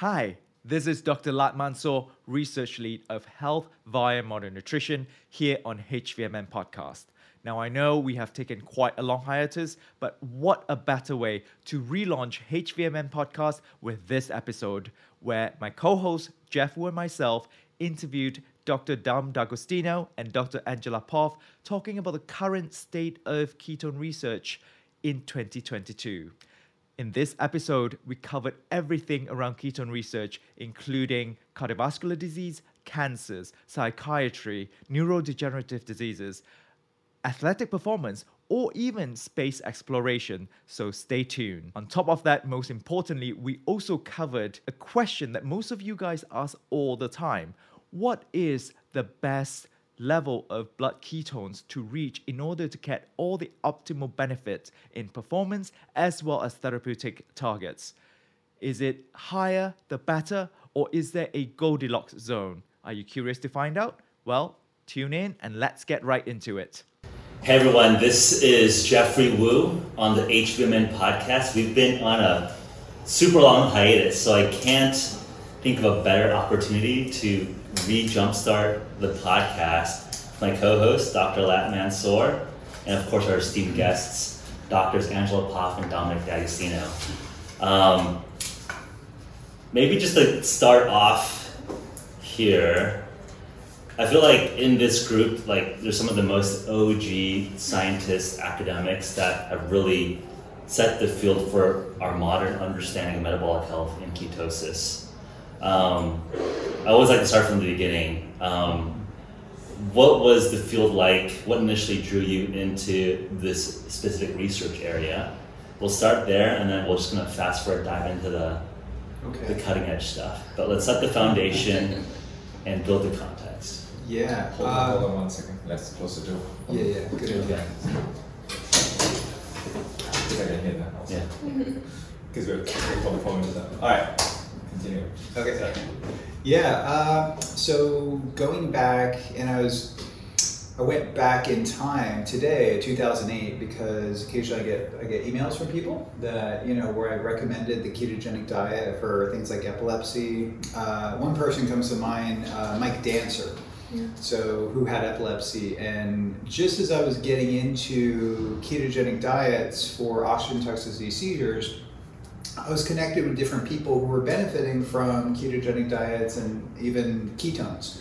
Hi, this is Dr. Latt Mansor, Research Lead of Health via Modern Nutrition here on HVMN Podcast. Now, I know we have taken quite a long hiatus, but what a better way to relaunch HVMN Podcast with this episode, where my co host Jeff Woo and myself interviewed Dr. Dom D'Agostino and Dr. Angela Poff talking about the current state of ketone research in 2022. In this episode, we covered everything around ketone research, including cardiovascular disease, cancers, psychiatry, neurodegenerative diseases, athletic performance, or even space exploration, so stay tuned. On top of that, most importantly, we also covered a question that most of you guys ask all the time What is the best level of blood ketones to reach in order to get all the optimal benefits in performance as well as therapeutic targets. Is it higher the better, or is there a Goldilocks zone? Are you curious to find out? Well, tune in and let's get right into it. Hey everyone, this is Geoffrey Woo on the HVMN podcast. We've been on a super long hiatus, so I can't think of a better opportunity to re jumpstart the podcast. With my co host, Dr. Latt Mansor, and of course, our esteemed guests, Doctors Angela Poff and Dominic D'Agostino. Um, maybe just to start off here, I feel like in this group, like there's some of the most OG scientists, academics that have really set the field for our modern understanding of metabolic health and ketosis. Um, I always like to start from the beginning. Um, what was the field like? What initially drew you into this specific research area? We'll start there, and then we're just gonna fast forward, dive into the Okay. the cutting edge stuff. But let's set the foundation and build the context. Yeah. Hold on, uh, hold on one second. Let's close the door. Yeah, yeah. Good idea. Okay. Because I can hear that also. Yeah. Because we're, we're on the phone with them. Alright, continue. Okay. Sorry. Yeah. Uh, so going back, and I was, I went back in time today, 2008, because occasionally I get I get emails from people that you know where I recommended the ketogenic diet for things like epilepsy. Uh, one person comes to mind, uh, Mike Dancer. So, who had epilepsy, and just as I was getting into ketogenic diets for oxygen toxicity seizures, I was connected with different people who were benefiting from ketogenic diets and even ketones.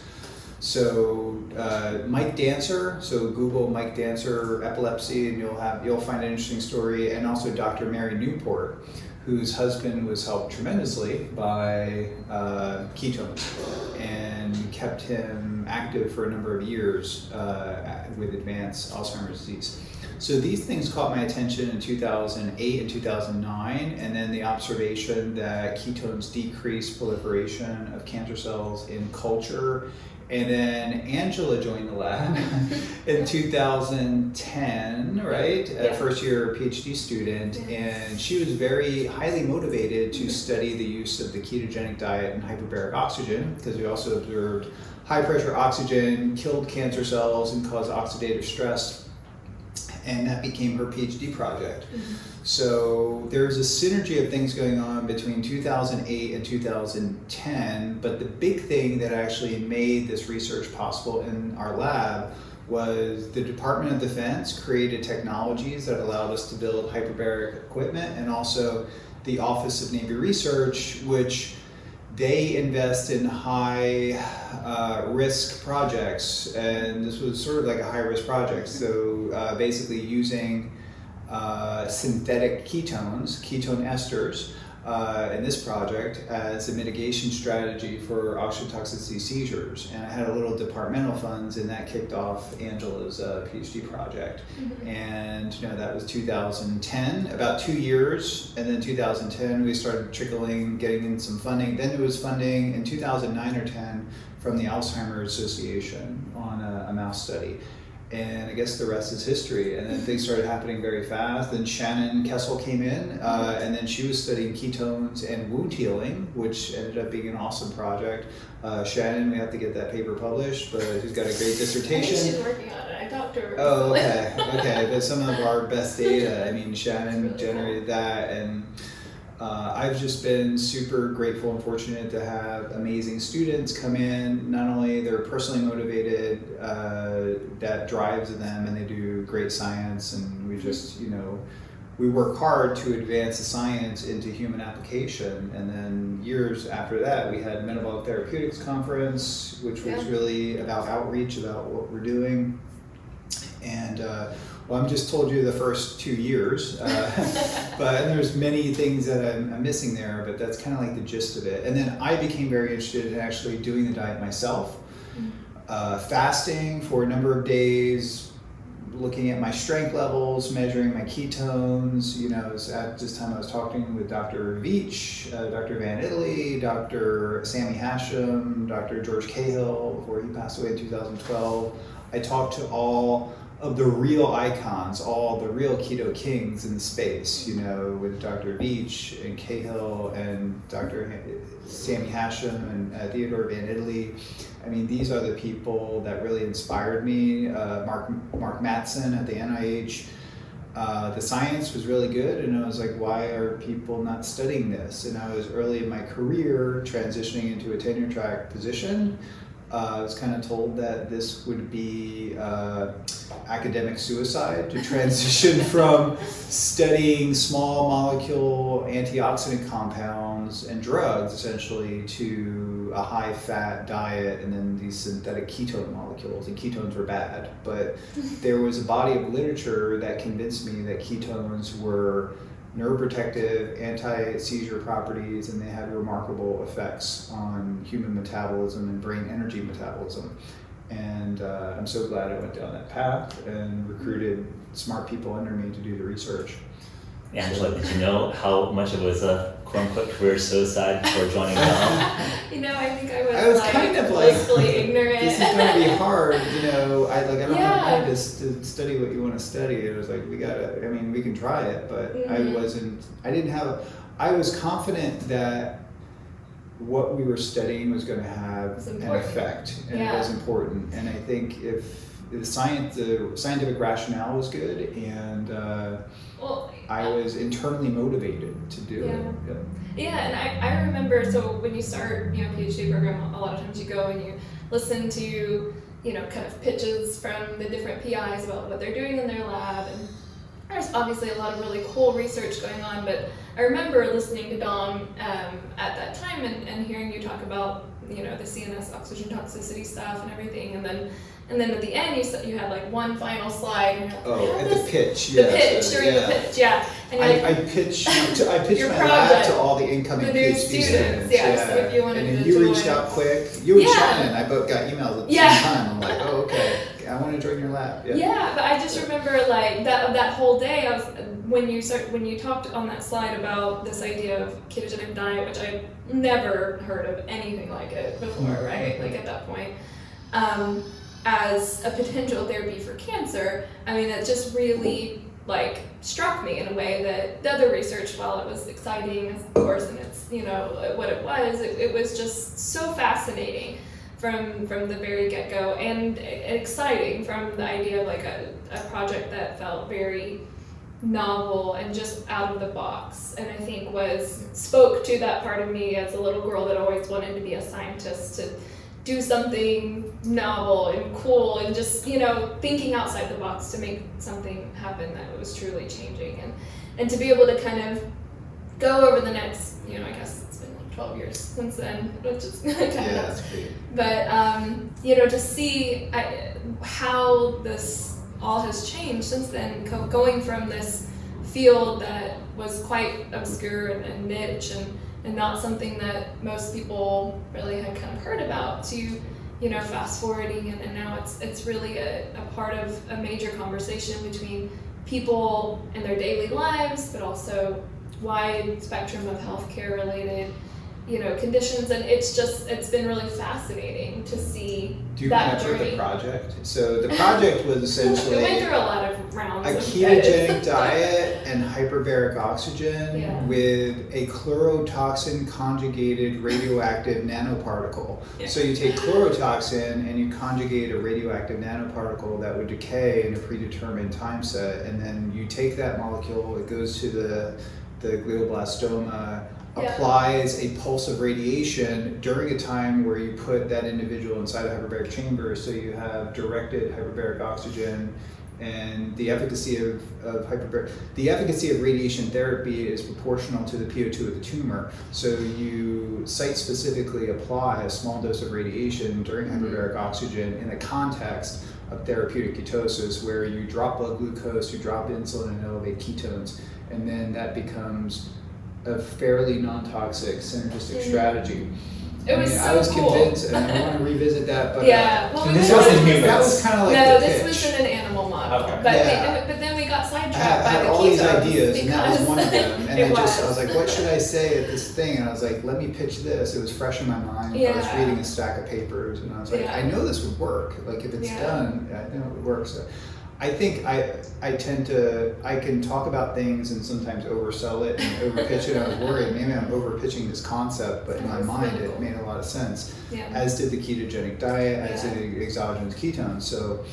So uh, Mike Dancer, so Google Mike Dancer epilepsy, and you'll have you'll find an interesting story. And also Dr. Mary Newport, whose husband was helped tremendously by uh, ketones and kept him active for a number of years uh, with advanced Alzheimer's disease. So these things caught my attention in 2008 and 2009, and then the observation that ketones decrease proliferation of cancer cells in culture. And then Angela joined the lab in 2010, right? A Yeah. first year PhD student, and she was very highly motivated to study the use of the ketogenic diet and hyperbaric oxygen because we also observed high pressure oxygen killed cancer cells and caused oxidative stress and that became her PhD project. Mm-hmm. So there's a synergy of things going on between 2008 and 2010, but the big thing that actually made this research possible in our lab was the Department of Defense created technologies that allowed us to build hyperbaric equipment and also the Office of Navy Research, which they invest in high uh, risk projects, and this was sort of like a high risk project. So uh, basically, using uh, synthetic ketones, ketone esters, uh, in this project as a mitigation strategy for oxygen toxicity seizures. And I had a little departmental funds, and that kicked off Angela's uh, PhD project. And you know that was 2010, about two years, and then 2010 we started trickling, getting in some funding. Then there was funding in 2009 or 10 from the Alzheimer's Association on a, a mouse study. And I guess the rest is history. And then things started happening very fast. Then Shannon Kesl came in, uh, and then she was studying ketones and wound healing, which ended up being an awesome project. Uh, Shannon, we have to get that paper published, but she's got a great dissertation. She's working on it. I talked to her. Oh, okay, okay. But some of our best data, I mean, Shannon generated that, and Uh, I've just been super grateful and fortunate to have amazing students come in. Not only they're personally motivated, uh, that drives them, and they do great science, and we just, you know, we work hard to advance the science into human application. And then years after that, we had Metabolic Therapeutics Conference, which was Yeah. really about outreach, about what we're doing. And uh, well, I'm just told you the first two years, uh, but and there's many things that I'm, I'm missing there. But that's kind of like the gist of it. And then I became very interested in actually doing the diet myself, uh, fasting for a number of days, looking at my strength levels, measuring my ketones. You know, at this time I was talking with Dr. Veech, uh, Dr. Van Itallie, Dr. Sami Hashim, Dr. George Cahill before he passed away in 2012. I talked to all of the real icons, all the real keto kings in the space, you know, with Dr. Veech and Cahill and Dr. Sami Hashim and uh, Theodore Van Itallie. I mean, these are the people that really inspired me. Uh, Mark Mark Mattson at the NIH. Uh, the science was really good, and I was like, why are people not studying this? And I was early in my career transitioning into a tenure track position. Uh, I was kind of told that this would be uh, academic suicide to transition from studying small molecule antioxidant compounds and drugs essentially to a high fat diet and then these synthetic ketone molecules. And ketones were bad, but there was a body of literature that convinced me that ketones were neuroprotective, anti-seizure properties, and they had remarkable effects on human metabolism and brain energy metabolism. And uh, I'm so glad I went down that path and recruited smart people under me to do the research. Angela, did you know how much it was a quote unquote career suicide before joining Dom? you know, I think I was, I was like, kind of like, blissfully ignorant. This is going to be hard, you know. I like I don't Yeah. have time to, s- to study what you want to study. It was like we gotta. I mean, we can try it, but Mhm. I wasn't. I didn't have. I was confident that what we were studying was going to have an effect, and Yeah. it was important. And I think if the science, the scientific rationale was good, and uh, well, I was internally motivated to do it. Yeah. Yeah. Yeah, and I, I remember so when you start, you know, PhD program, a lot of times you go and you listen to, you know, kind of pitches from the different PIs about what they're doing in their lab and there's obviously a lot of really cool research going on, but I remember listening to Dom um, at that time and, and hearing you talk about, you know, the CNS oxygen toxicity stuff and everything, and then and then at the end you you had like one final slide and you're like, Oh, "I at the pitch. the yeah, pitch so, during yeah. the pitch, yeah, and you're like, I, I pitch to, I pitched Your my lab project. to all the incoming The PhD students, students. yeah, so if you wanted and to you reached out quick. You and Yeah. Shannon, I both got emails at the Yeah. same time. I'm like, oh, okay, I want to join your lab. Yeah. Yeah, but I just remember like that that whole day. I was when you start when you talked on that slide about this idea of ketogenic diet, which I never heard of anything like it before, right? Like at that point, um, as a potential therapy for cancer. I mean, it just really like struck me in a way that the other research, while it was exciting, of course, and it's you know what it was, it, it was just so fascinating from from the very get go and exciting from the idea of like a, a project that felt very novel and just out of the box and i think was spoke to that part of me as a little girl that always wanted to be a scientist to do something novel and cool and just you know thinking outside the box to make something happen that was truly changing and and to be able to kind of go over the next you know i guess it's been like 12 years since then which is kind of Yeah, great. but um, you know to see I, how this all has changed since then co- going from this field that was quite obscure and, and niche and, and not something that most people really had kind of heard about to you know fast forwarding. And, and now it's it's really a, a part of a major conversation between people and their daily lives but also wide spectrum of healthcare related you know conditions and it's just it's been really fascinating to see Do you that remember journey the project? So the project was essentially we went through a lot of rounds a of ketogenic diet and hyperbaric oxygen Yeah. with a chlorotoxin conjugated radioactive nanoparticle. Yeah. So you take chlorotoxin and you conjugate a radioactive nanoparticle that would decay in a predetermined time set, and then you take that molecule, it goes to the the glioblastoma Yeah. applies a pulse of radiation during a time where you put that individual inside a hyperbaric chamber, so you have directed hyperbaric oxygen. And the efficacy of, of hyperbaric, the efficacy of radiation therapy is proportional to the PO2 of the tumor. So you site specifically apply a small dose of radiation during Mhm. hyperbaric oxygen in the context of therapeutic ketosis, where you drop blood glucose, you drop insulin, and elevate ketones, and then that becomes a fairly non-toxic synergistic Mhm. strategy. It was I, mean, so I was cool. convinced, and I want to revisit that, but uh, Yeah, well, this were- wasn't humans. that was kind of like no, the this pitch. was in an animal model. Okay. But, Yeah. we, but then we got I sidetracked had, by I had the all these ideas, and that was one of them. And it I just, I was was. like, what should I say at this thing? And I was like, let me pitch this. It was fresh in my mind. Yeah. I was reading a stack of papers, and I was like, Yeah. I know this would work. Like, if it's Yeah. done, I know it would work. So, I think I, I tend to, I can talk about things and sometimes oversell it and overpitch it. I was worried maybe I'm overpitching this concept, but in my mind, it made a lot of sense. yeah. As did the ketogenic diet, as Yeah. did exogenous ketones. So.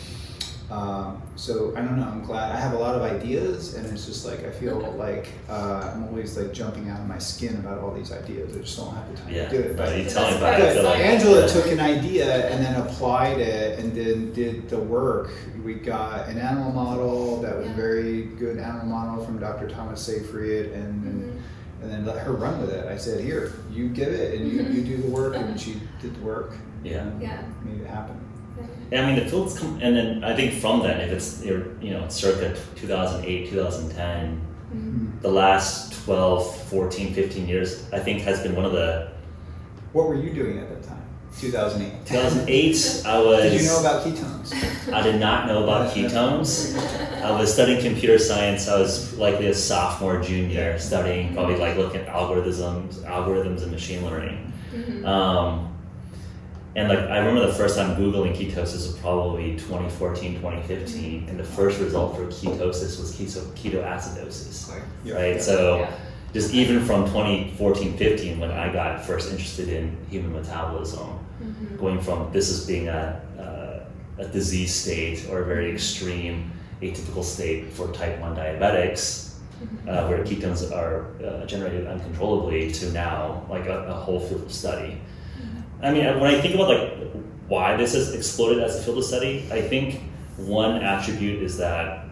Um, so I don't know. I'm glad I have a lot of ideas, and it's just like I feel like uh, I'm always like jumping out of my skin about all these ideas. I just don't have the time Yeah, to do it. right. You tell me about it. I great. feel like Angela took an idea and then applied it, and then did the work. We got an animal model that was Yeah. very good animal model from Dr. Thomas Seyfried, and then Mhm. and then let her run with it. I said, "Here, you give it, and you, you do the work," and she did the work. Yeah. Yeah. made it happen. Yeah, I mean the field's come, and then I think from then, if it's you're, you know circa 2008, 2010, Mhm. the last 12, 14, 15 years, I think has been one of the What were you doing at that time? 2008. 2008. I was. Did you know about ketones? I did not know about ketones. I was studying computer science. I was likely a sophomore, junior, studying probably like looking at algorithms, algorithms and machine learning. Mhm. Um, and like I remember the first time googling ketosis was probably 2014, 2015, and the first result for ketosis was keto ketoacidosis, Yeah. right? So Yeah. just even from 2014, 15, when I got first interested in human metabolism, Mhm. going from this as being a, uh, a disease state or a very extreme atypical state for type 1 diabetics, uh, where ketones are uh, generated uncontrollably, to now like a, a whole field of study. I mean, when I think about like why this has exploded as a field of study, I think one attribute is that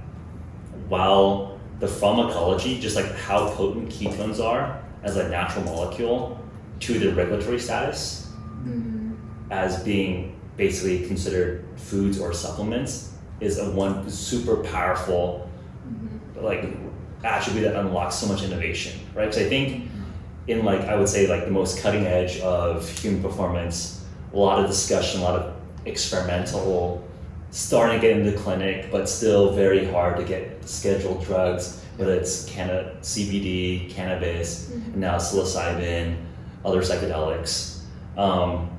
while the pharmacology, just like how potent ketones are as a natural molecule to their regulatory status, Mhm. as being basically considered foods or supplements is a one super powerful like attribute that unlocks so much innovation right because i think in like i would say like the most cutting edge of human performance. A lot of discussion a lot of experimental starting to get into the clinic but still very hard to get scheduled drugs whether it's canna- cbd cannabis and now psilocybin other psychedelics. Um,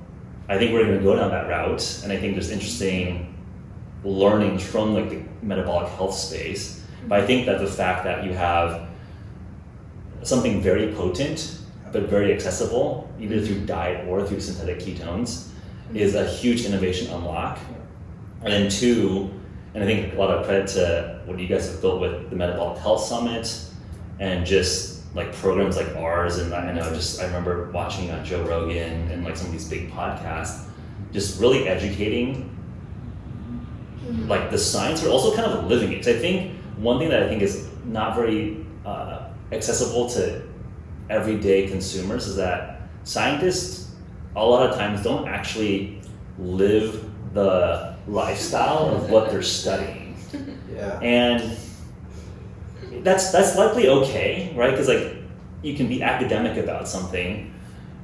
I think we're going to go down that route, and I think there's interesting learnings from like the metabolic health space. But I think that the fact that you have something very potent but very accessible, either through diet or through synthetic ketones, is a huge innovation unlock. And then two, and I think a lot of credit to what you guys have built with the Metabolic Health Summit and just like programs like ours and I know just I remember watching on Joe Rogan and like some of these big podcasts, just really educating like the science, but also kind of living it. 'Cause I think one thing that I think is not very uh, accessible to everyday consumers is that scientists a lot of times don't actually live the lifestyle of what they're studying Yeah. and that's that's likely okay, right? Because like you can be academic about something,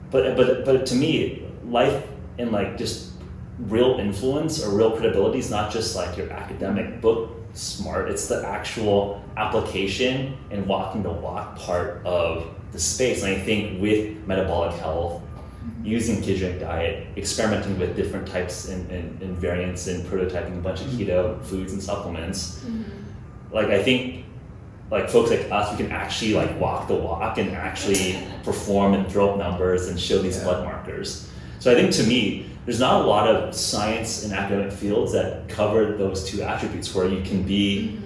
but but but to me, life and like just real influence or real credibility is not just like your academic book smart. It's the actual application and walking the walk part of the space. And I think with metabolic health, using ketogenic diet, experimenting with different types and, and, and variants and prototyping a bunch of keto foods and supplements Mhm. like I think like folks like us, we can actually like walk the walk and actually perform and throw up numbers and show these Yeah. blood markers. So I think to me, there's not a lot of science in academic fields that cover those two attributes where you can be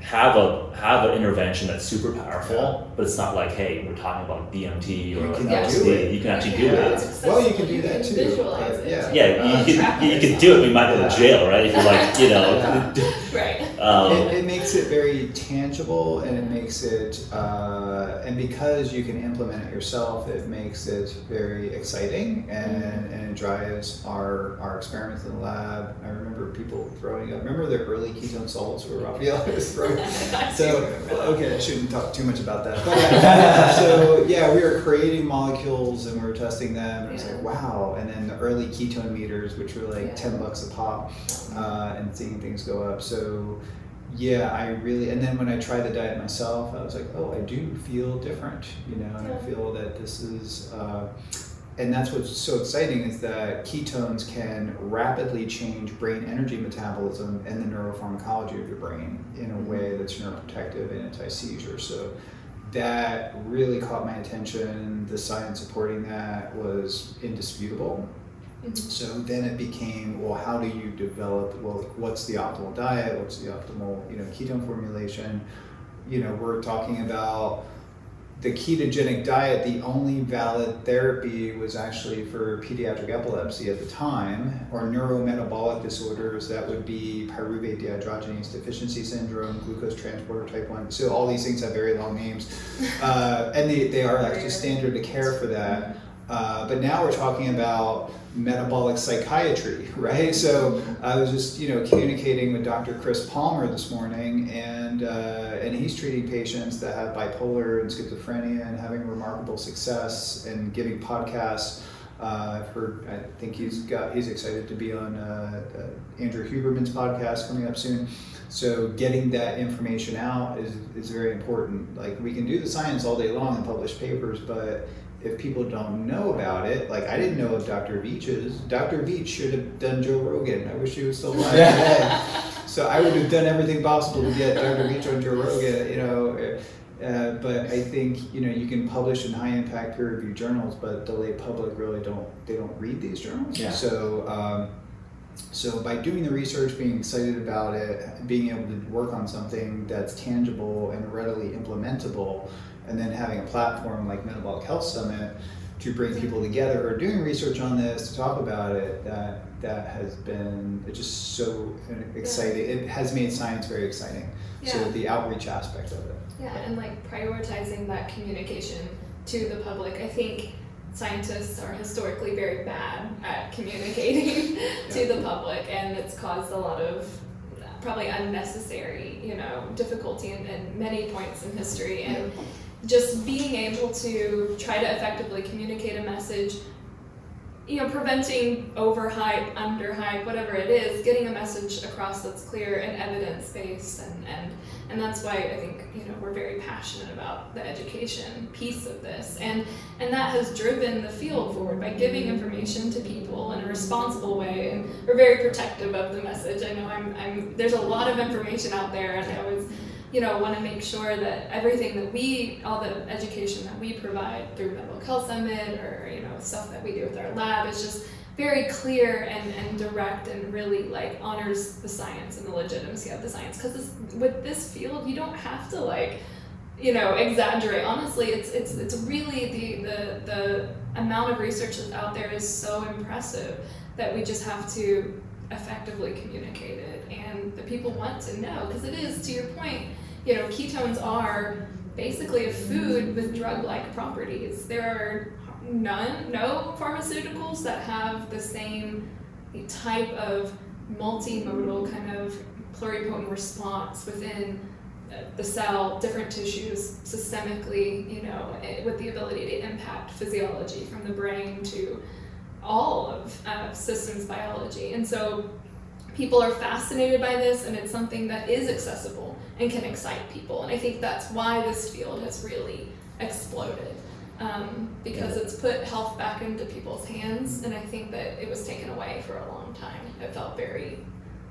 have a have an intervention that's super powerful, but it's not like, hey, we're talking about DMT or You can like do LSD. it. You can actually do Yeah. it. It's Well, you can do that too, Visualize it. yeah. Yeah, Uh, you track can you can do it. We might go to jail, right? If you're like, you know, Right. Um, it, it makes it very tangible and it makes it uh, and because you can implement it yourself it makes it very exciting and, and it drives our, our experiments in the lab i remember people throwing up remember the early ketone salts where raphael was throwing so okay i shouldn't talk too much about that but uh, so yeah we were creating molecules and we were testing them and it's Yeah. like wow and then the early ketone meters which were like Yeah. 10 bucks a pop uh, and seeing things go up. So, yeah, I really, and then when I tried the diet myself, I was like, oh, I do feel different, you know, and I feel that this is, uh, and that's what's so exciting is that ketones can rapidly change brain energy metabolism and the neuropharmacology of your brain in a way that's neuroprotective and anti-seizure. So that really caught my attention. The science supporting that was indisputable. Mhm. So then it became, well, how do you develop? Well, what's the optimal diet? What's the optimal, you know, ketone formulation? You know, we're talking about the ketogenic diet. The only valid therapy was actually for pediatric epilepsy at the time, or neurometabolic disorders. That would be pyruvate dehydrogenase deficiency syndrome, glucose transporter type one. So all these things have very long names, uh, and they, they are actually standard of care for that. Uh, but now we're talking about metabolic psychiatry, right? So I was just, you know, communicating with Dr. Chris Palmer this morning, and uh, and he's treating patients that have bipolar and schizophrenia and having remarkable success and giving podcasts. Uh, I've heard, I think he's got, he's excited to be on uh, uh, Andrew Huberman's podcast coming up soon. So getting that information out is, is very important. Like we can do the science all day long and publish papers, but if people don't know about it, like I didn't know of Dr. Veech's. Dr. Veech should have done Joe Rogan. I wish he was still alive today. So I would have done everything possible to get Dr. Veech on Joe Rogan, you know. Uh, but I think you know you can publish in high impact peer reviewed journals, but the lay public really don't they don't read these journals. Yeah. So um, so by doing the research, being excited about it, being able to work on something that's tangible and readily implementable, and then having a platform like Metabolic Health Summit to bring people together or doing research on this to talk about it, that that has been it's just so exciting. It has made science very exciting. So the outreach aspect of it. Yeah, and like prioritizing that communication to the public. I think scientists are historically very bad at communicating to the public, and it's caused a lot of probably unnecessary, you know, difficulty in, in many points in history. And just being able to try to effectively communicate a message you know, preventing overhype, underhype, whatever it is, getting a message across that's clear and evidence based, and, and and that's why I think you know we're very passionate about the education piece of this, and and that has driven the field forward by giving information to people in a responsible way, and we're very protective of the message. I know I'm, I'm there's a lot of information out there, and I always you know, want to make sure that everything that we, all the education that we provide through Metabolic Health Summit or, you know, stuff that we do with our lab is just very clear and, and direct and really like honors the science and the legitimacy of the science. Because with this field, you don't have to like, you know, exaggerate. Honestly, it's it's it's really the the the amount of research that's out there is so impressive that we just have to effectively communicated and the people want to know because it is to your point you know ketones are basically a food with drug-like properties. There are none no pharmaceuticals that have the same type of multimodal kind of pluripotent response within uh, the cell, different tissues, systemically, you know, eh, with the ability to impact physiology from the brain to all of uh, systems biology. And so people are fascinated by this, and it's something that is accessible and can excite people. And I think that's why this field has really exploded. Um, because it's put health back into people's hands, and I think that it was taken away for a long time. It felt very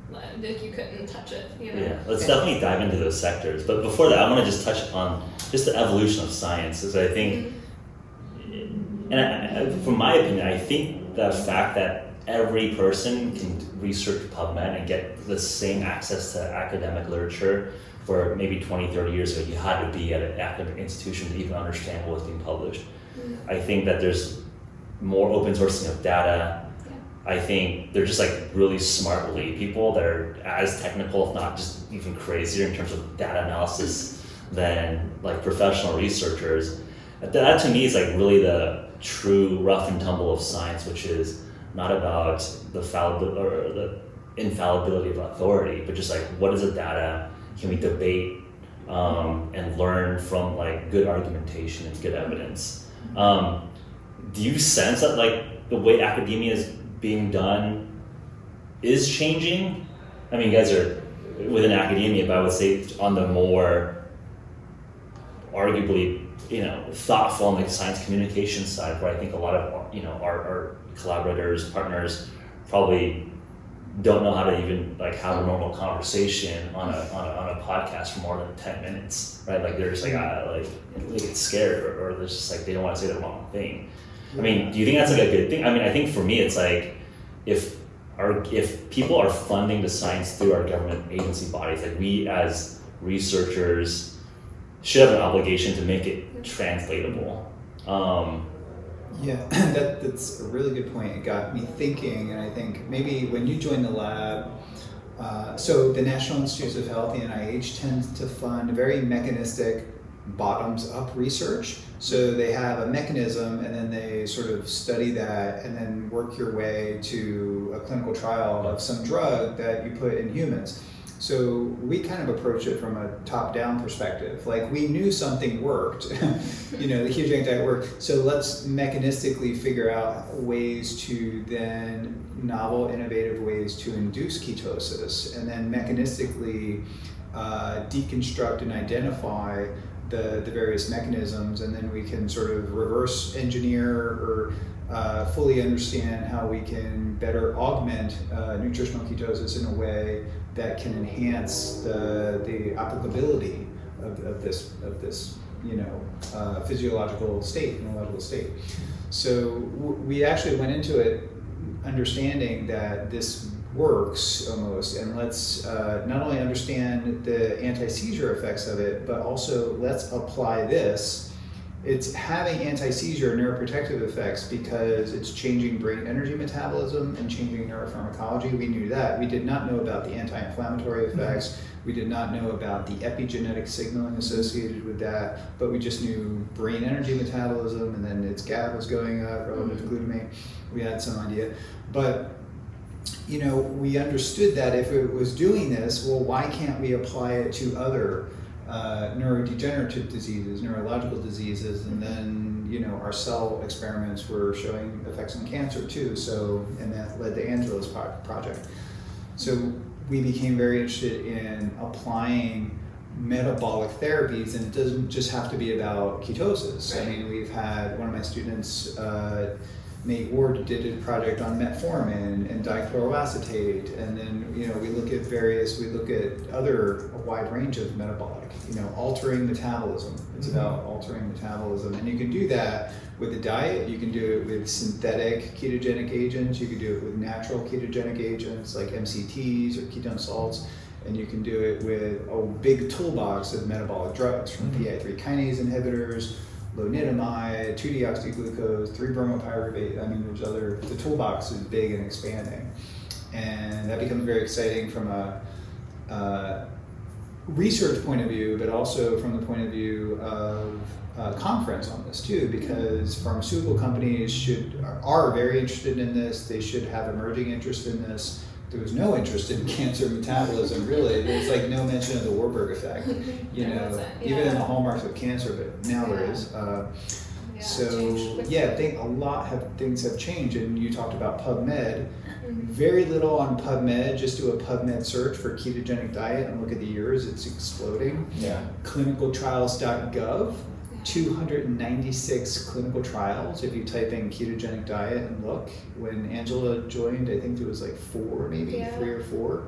like you couldn't touch it, you know. Yeah, let's definitely dive into those sectors. But before that, I want to just touch on just the evolution of science, because I think, and I, I, from my opinion, I think the fact that every person can research PubMed and get the same access to academic literature where maybe 20, 30 years ago you had to be at an academic institution to even understand what was being published. Mm. I think that there's more open sourcing of data. I think they're just like really smart lay people that are as technical, if not just even crazier in terms of data analysis than like professional researchers. That, that to me is like really the true rough and tumble of science, which is not about the fallibility or the infallibility of authority, but just like what is the data? Can we debate um, and learn from like good argumentation and good evidence? Um, do you sense that like the way academia is being done is changing? I mean, you guys are within academia, but I would say on the more arguably, you know, thoughtful on the science communication side, where I think a lot of you know our, our collaborators, partners, probably don't know how to even like have a normal conversation on a, on a, on a podcast for more than 10 minutes right? Like they're just like ah, like they get scared or, or they're just like they don't want to say the wrong thing. I mean do you think that's like a good thing? I mean i think for me it's like if our if people are funding the science through our government agency bodies like we as researchers should have an obligation to make it translatable um, Yeah, that, that's a really good point. It got me thinking, and I think maybe when you join the lab, uh, so the National Institutes of Health, the NIH, tends to fund very mechanistic, bottoms up research. So they have a mechanism, and then they sort of study that, and then work your way to a clinical trial of some drug that you put in humans. So we kind of approach it from a top-down perspective. Like we knew something worked, you know, the ketogenic diet worked. So let's mechanistically figure out ways to then novel, innovative ways to induce ketosis, and then mechanistically uh, deconstruct and identify the, the various mechanisms, and then we can sort of reverse engineer or uh, fully understand how we can better augment uh, nutritional ketosis in a way that can enhance the, the applicability of, of this of this you know uh, physiological state, neurological state. So w- we actually went into it understanding that this works almost, and let's uh, not only understand the anti-seizure effects of it, but also let's apply this it's having anti-seizure neuroprotective effects because it's changing brain energy metabolism and changing neuropharmacology. We knew that. We did not know about the anti-inflammatory mm-hmm. effects. We did not know about the epigenetic signaling associated with that, but we just knew brain energy metabolism and then its GABA was going up relative to mm-hmm. glutamate. We had some idea. But you know, we understood that if it was doing this, well, why can't we apply it to other uh, neurodegenerative diseases, neurological diseases, and then you know our cell experiments were showing effects on cancer too. So and that led to Angela's pro- project. So we became very interested in applying metabolic therapies, and it doesn't just have to be about ketosis. I mean, we've had one of my students. Uh, Nate Ward did a project on metformin and dichloroacetate, and then you know we look at various, we look at other a wide range of metabolic, you know, altering metabolism. It's Mm-hmm. about altering metabolism, and you can do that with a diet. You can do it with synthetic ketogenic agents. You can do it with natural ketogenic agents like MCTs or ketone salts. And you can do it with a big toolbox of metabolic drugs from Mhm. PI3 kinase inhibitors, lonidamine, 2-deoxyglucose, 3-bromopyruvate. I mean, there's other, the toolbox is big and expanding. And that becomes very exciting from a research point of view, but also from the point of view of uh, conference on this too, because pharmaceutical companies should are very interested in this. They should have emerging interest in this. There was no interest in cancer metabolism, really. There's like no mention of the Warburg effect, you know, wasn't, even in the hallmarks of cancer, but now there Yeah. is. Uh, Yeah, so yeah, I think a lot have things have changed, and you talked about PubMed. Mhm. Very little on PubMed. Just do a PubMed search for ketogenic diet and look at the years. It's exploding. Yeah. Clinicaltrials.gov. 296 clinical trials. If you type in ketogenic diet and look, when Angela joined, I think there was like four, maybe Yeah. three or four.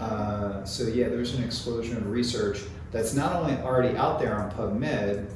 Uh, so yeah, there's an explosion of research that's not only already out there on PubMed,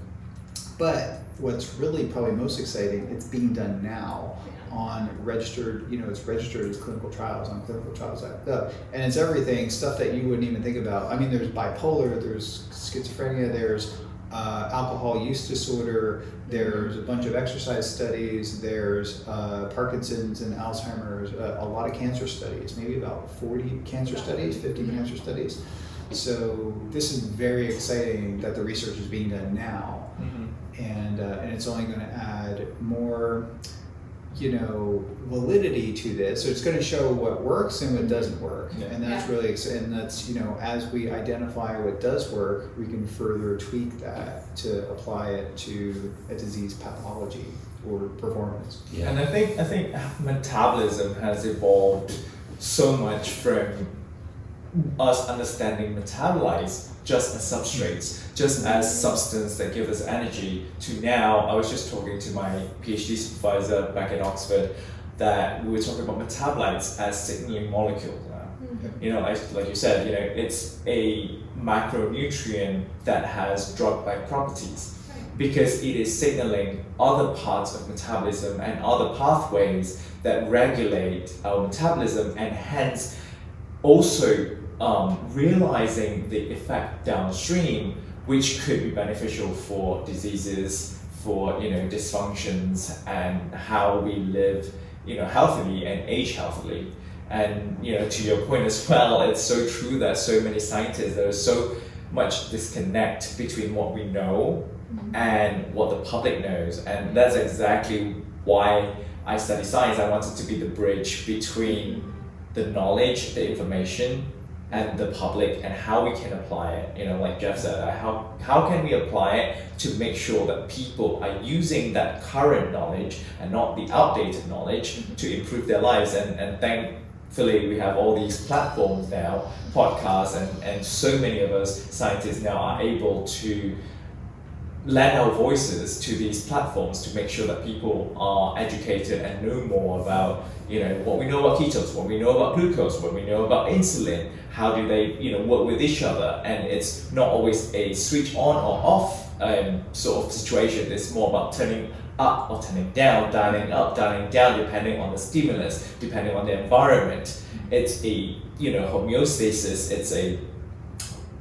but what's really probably most exciting, it's being done now on registered, you know, it's registered as clinical trials on clinical clinicaltrials.gov. And it's everything, stuff that you wouldn't even think about. I mean, there's bipolar, there's schizophrenia, there's uh, alcohol use disorder, there's a bunch of exercise studies, there's uh, Parkinson's and Alzheimer's, uh, a lot of cancer studies, maybe about 40 cancer studies, 50 cancer studies. So this is very exciting that the research is being done now, Mm-hmm. and uh, and it's only going to add more, you know, validity to this. So it's going to show what works and what doesn't work, Yeah. and that's Yeah. really exciting. And that's you know, as we identify what does work, we can further tweak that to apply it to a disease pathology or performance. Yeah. And I think I think metabolism has evolved so much from us understanding metabolites just as substrates, just as substance that give us energy, to now I was just talking to my PhD supervisor back in Oxford that we were talking about metabolites as signaling molecules. Now. You know, like, like you said, you know, it's a macronutrient that has drug-like properties. Because it is signaling other parts of metabolism and other pathways that regulate our metabolism and hence also um, realizing the effect downstream which could be beneficial for diseases for you know dysfunctions and how we live you know healthily and age healthily and you know to your point as well it's so true that so many scientists there's so much disconnect between what we know and what the public knows. And that's exactly why I study science. I wanted to be the bridge between the knowledge, the information, and the public and how we can apply it. You know, like Jeff said, how, how can we apply it to make sure that people are using that current knowledge and not the outdated knowledge mm-hmm. to improve their lives? And, and thankfully, we have all these platforms now, podcasts, and, and so many of us scientists now are able to lend our voices to these platforms to make sure that people are educated and know more about you know what we know about ketones, what we know about glucose, what we know about insulin, how do they you know work with each other, and it's not always a switch on or off um, sort of situation. It's more about turning up or turning down, dialing up, dialing down, depending on the stimulus, depending on the environment. It's a you know homeostasis. It's a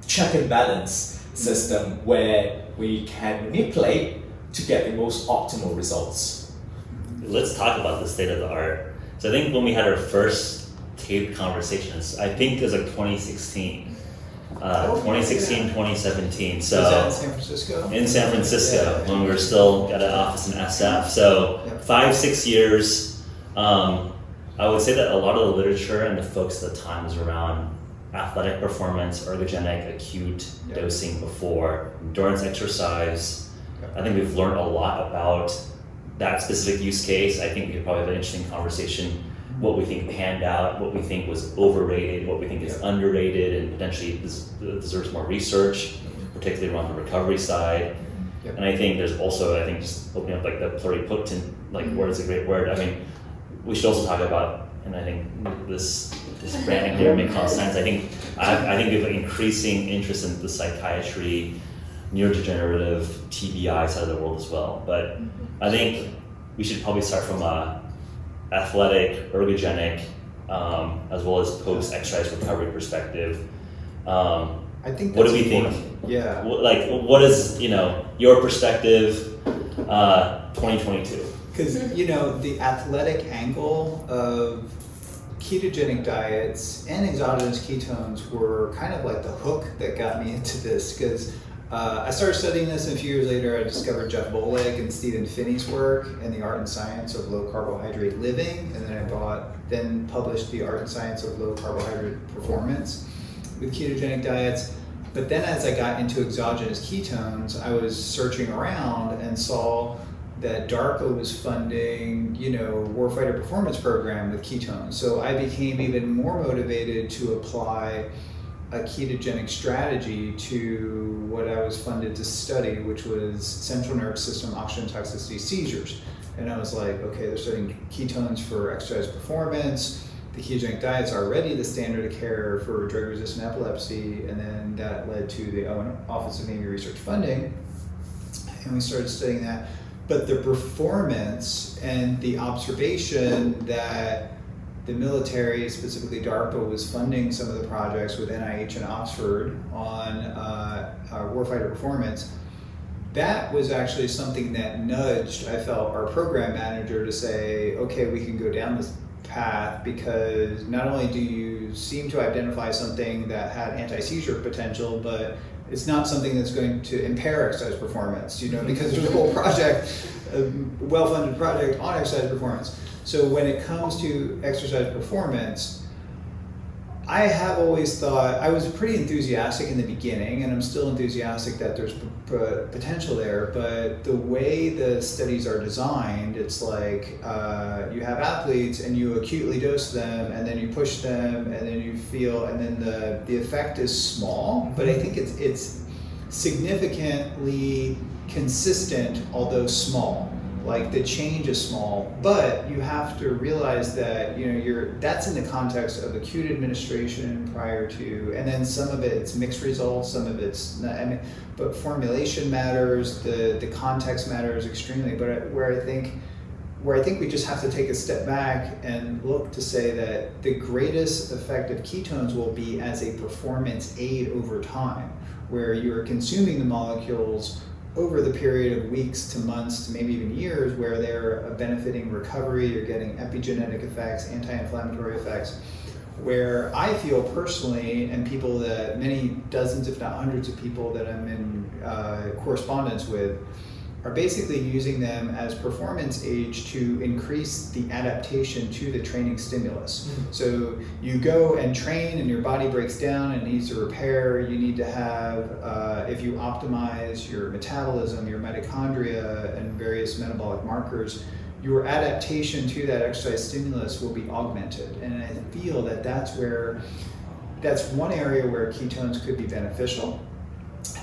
check and balance system where we can manipulate to get the most optimal results. Let's talk about the state of the art. So I think when we had our first taped conversations, I think it was like 2016, uh, Oh, 2016, yeah. 2017. Was that in So San Francisco? in San Francisco Yeah. when we were still at an office in SF. So Yep. five, six years. Um, I would say that a lot of the literature and the focus at the time was around athletic performance, ergogenic, acute Yep. dosing before, endurance exercise. Yep. I think we've learned a lot about that specific use case. I think we could probably have an interesting conversation. What we think panned out, what we think was overrated, what we think is underrated, and potentially deserves more research, mm-hmm. particularly around the recovery side. Mm-hmm. Yep. And I think there's also, I think, just opening up like the pluripotent, like mm-hmm. word is a great word. I mean, we should also talk about, and I think this this branding here may cause sense. I think I, I think we have an increasing interest in the psychiatry, neurodegenerative, TBI side of the world as well. But I think we should probably start from a athletic, ergogenic, um, as well as post exercise recovery perspective. Um, I think. What do that's we think? Yeah. Wh- like what is you know your perspective uh 2022 Because you know the athletic angle of ketogenic diets and exogenous ketones were kind of like the hook that got me into this. Because uh, I started studying this, and a few years later, I discovered Jeff Volek and Stephen Phinney's work in the Art and Science of Low Carbohydrate Living, and then I bought, then published the Art and Science of Low Carbohydrate Performance with ketogenic diets. But then as I got into exogenous ketones, I was searching around and saw that DARPA was funding, you know, warfighter performance program with ketones. So I became even more motivated to apply a ketogenic strategy to what I was funded to study, which was central nervous system oxygen toxicity seizures. And I was like, okay, they're studying ketones for exercise performance. The ketogenic diet's already the standard of care for drug resistant epilepsy. And then that led to the Office of Navy Research Funding. And we started studying that. But the performance and the observation that the military, specifically DARPA, was funding some of the projects with NIH and Oxford on uh, uh, warfighter performance. That was actually something that nudged, I felt, our program manager to say, okay, we can go down this path because not only do you seem to identify something that had anti-seizure potential, but it's not something that's going to impair exercise performance, you know, mm-hmm. because there's a whole project, a well-funded project on exercise performance. So when it comes to exercise performance, I have always thought I was pretty enthusiastic in the beginning, and I'm still enthusiastic that there's p- p- potential there. But the way the studies are designed, it's like uh, you have athletes and you acutely dose them, and then you push them, and then you feel, and then the the effect is small. But I think it's it's significantly consistent, although small like the change is small but you have to realize that you know you're that's in the context of acute administration prior to and then some of it's mixed results some of it's not, I mean, but formulation matters the the context matters extremely. But where i think where I think we just have to take a step back and look to say that the greatest effect of ketones will be as a performance aid over time, where you're consuming the molecules over the period of weeks to months to maybe even years where they're benefiting recovery, you're getting epigenetic effects, anti-inflammatory effects, where I feel personally, and people that many dozens, if not hundreds of people that I'm in uh, correspondence with, are basically using them as performance aids to increase the adaptation to the training stimulus. Mm-hmm. So you go and train and your body breaks down and needs to repair. You need to have, uh, if you optimize your metabolism, your mitochondria, and various metabolic markers, your adaptation to that exercise stimulus will be augmented. And I feel that that's where, that's one area where ketones could be beneficial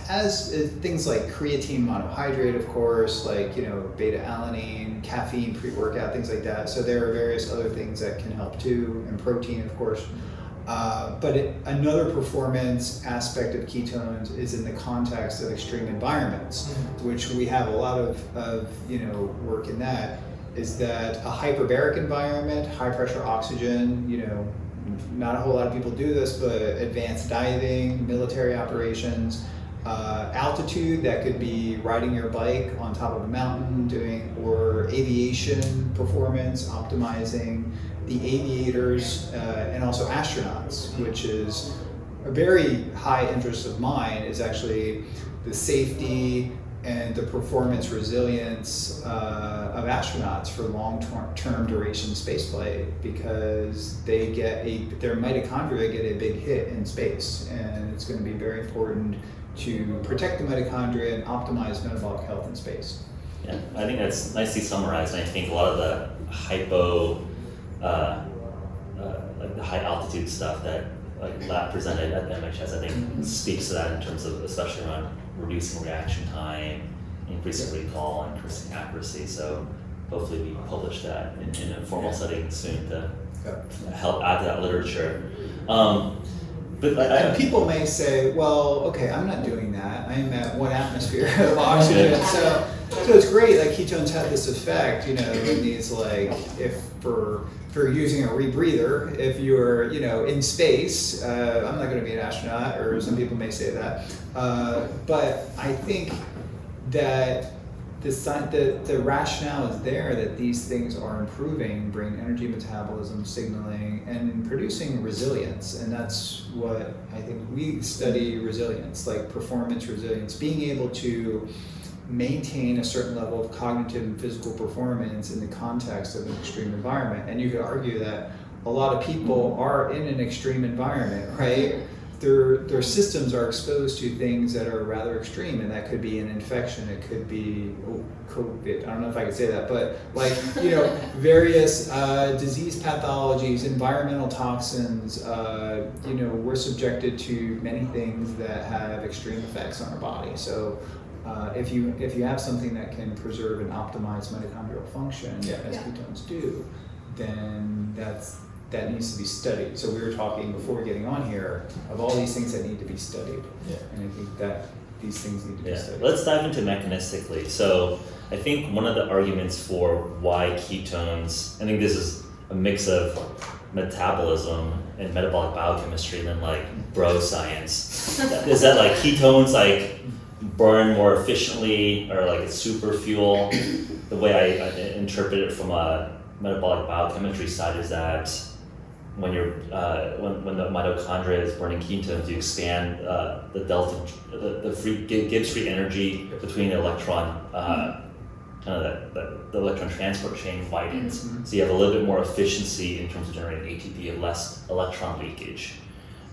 as uh, things like creatine monohydrate, of course, like you know beta alanine, caffeine pre-workout, things like that. So there are various other things that can help too, and protein, of course. Uh, but it, another performance aspect of ketones is in the context of extreme environments, mm-hmm. which we have a lot of, of you know work in that. Is that a hyperbaric environment, high pressure oxygen, you know, not a whole lot of people do this, but advanced diving, military operations, uh, altitude that could be riding your bike on top of a mountain doing or aviation performance optimizing the aviators uh, and also astronauts which is a very high interest of mine is actually the safety and the performance resilience uh, of astronauts for long-term duration spaceflight because they get a their mitochondria get a big hit in space and it's going to be very important to protect the mitochondria and optimize metabolic health in space. Yeah, I think that's nicely summarized. And I think a lot of the hypo, uh, uh, like the high altitude stuff that like lab presented at the MHS, I think mm-hmm. speaks to that in terms of especially around reducing reaction time, increasing recall, increasing accuracy. So hopefully we publish that in, in a formal setting soon to help add to that literature. Um, but and people may say, well, okay, I'm not doing that. I'm at one atmosphere of oxygen. so, so it's great. Like ketones have this effect, you know, in these like if for for using a rebreather, if you're you know in space, uh, I'm not going to be an astronaut, or some people may say that. Uh, but I think that the, the, the rationale is there that these things are improving brain energy metabolism, signaling, and producing resilience. And that's what I think we study resilience, like performance resilience, being able to maintain a certain level of cognitive and physical performance in the context of an extreme environment. And you could argue that a lot of people mm-hmm. are in an extreme environment, right? Their their systems are exposed to things that are rather extreme, and that could be an infection. It could be oh, COVID. I don't know if I could say that, but like you know, various uh, disease pathologies, environmental toxins. Uh, you know, we're subjected to many things that have extreme effects on our body. So. Uh, if you if you have something that can preserve and optimize mitochondrial function, yeah. as ketones do, then that's that needs to be studied. So we were talking before getting on here of all these things that need to be studied. Yeah. And I think that these things need to be studied. let's dive into mechanistically. So, I think one of the arguments for why ketones, I think this is a mix of metabolism and metabolic biochemistry and then like bro science, is that like ketones like burn more efficiently or like it's super fuel. The way I, I interpret it from a metabolic biochemistry side is that when you're uh, when, when the mitochondria is burning ketones, you expand uh, the delta, the, the free gi- gives free energy between the electron, uh, kind of that the electron transport chain widens. So you have a little bit more efficiency in terms of generating ATP, and less electron leakage.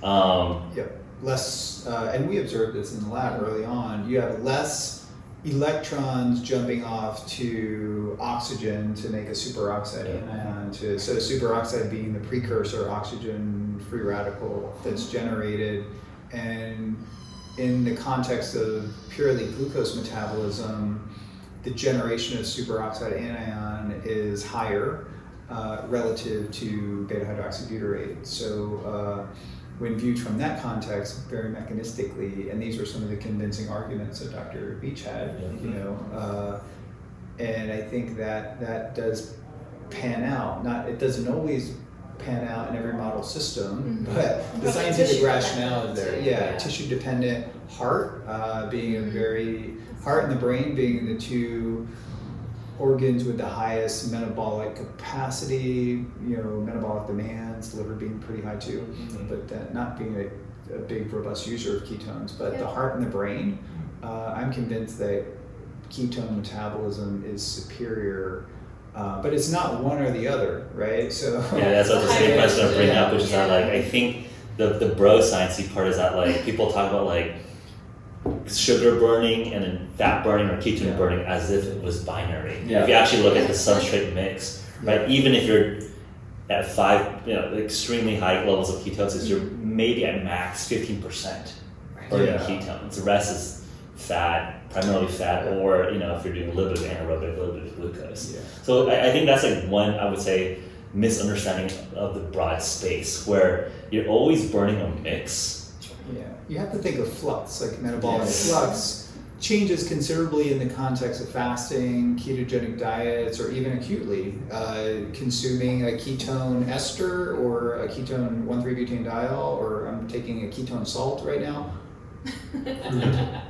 Um, Yep. Less, uh, and we observed this in the lab early on. You have less electrons jumping off to oxygen to make a superoxide anion. To so superoxide being the precursor oxygen free radical that's generated, and in the context of purely glucose metabolism, the generation of superoxide anion is higher uh, relative to beta hydroxybutyrate. So, uh, when viewed from that context, very mechanistically, and these were some of the convincing arguments that Dr. Veech had, Yeah. you know, uh, and I think that that does pan out. Not it doesn't always pan out in every model system, Mhm. but the But scientific tissue rationale is there. dependent, Yeah, yeah. tissue dependent. Heart uh, being a Mhm. very heart and the brain being the two organs with the highest metabolic capacity, you know, metabolic demands, liver being pretty high too, but that not being a, a big robust user of ketones. But the heart and the brain, uh, I'm convinced that ketone metabolism is superior. Uh, but it's not one or the other, right? So yeah, that's what the same question I bring up, which is that like I think the the bro sciencey part is that like people talk about like sugar burning and then fat burning or ketone Yeah. burning as if it was binary. Yeah. If you actually look at the substrate mix, right, even if you're at five, you know, extremely high levels of ketosis, you're maybe at max fifteen percent burning Yeah. ketones. The rest is fat, primarily fat, or you know, if you're doing a little bit of anaerobic, a little bit of glucose. Yeah. So I, I think that's like one I would say misunderstanding of the broad space where you're always burning a mix. Yeah, you have to think of flux, like metabolic Yes. flux changes considerably in the context of fasting, ketogenic diets, or even acutely uh, consuming a ketone ester or a ketone 1,3-butanediol, or I'm taking a ketone salt right now.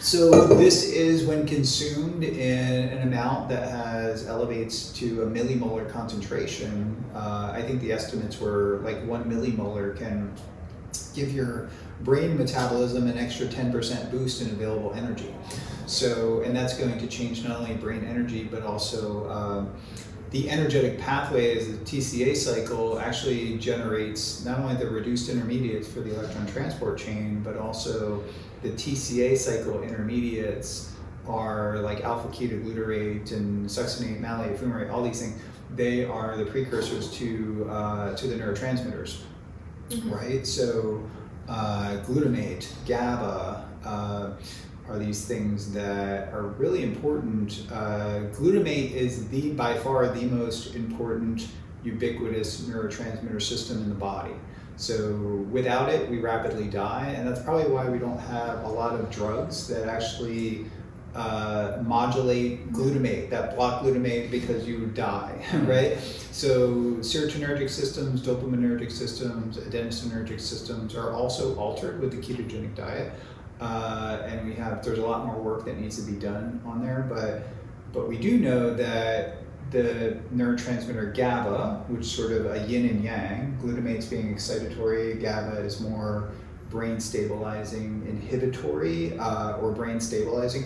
So this is when consumed in an amount that has elevates to a millimolar concentration. Uh, I think the estimates were like one millimolar can give your brain metabolism an extra 10% boost in available energy. So, and that's going to change not only brain energy, but also um, the energetic pathways, the TCA cycle actually generates not only the reduced intermediates for the electron transport chain, but also the TCA cycle intermediates are like alpha ketoglutarate and succinate, malate, fumarate, all these things. They are the precursors to uh, to the neurotransmitters right? So, uh, glutamate, GABA uh, are these things that are really important. Uh, glutamate is the by far the most important ubiquitous neurotransmitter system in the body. So without it, we rapidly die, and that's probably why we don't have a lot of drugs that actually uh, modulate glutamate, that block glutamate because you die, right? So serotonergic systems, dopaminergic systems, adenosinergic systems are also altered with the ketogenic diet, uh, and we have there's a lot more work that needs to be done on there, but but we do know that the neurotransmitter GABA, which is sort of a yin and yang, glutamate's being excitatory, GABA is more brain stabilizing, inhibitory, uh, or brain stabilizing.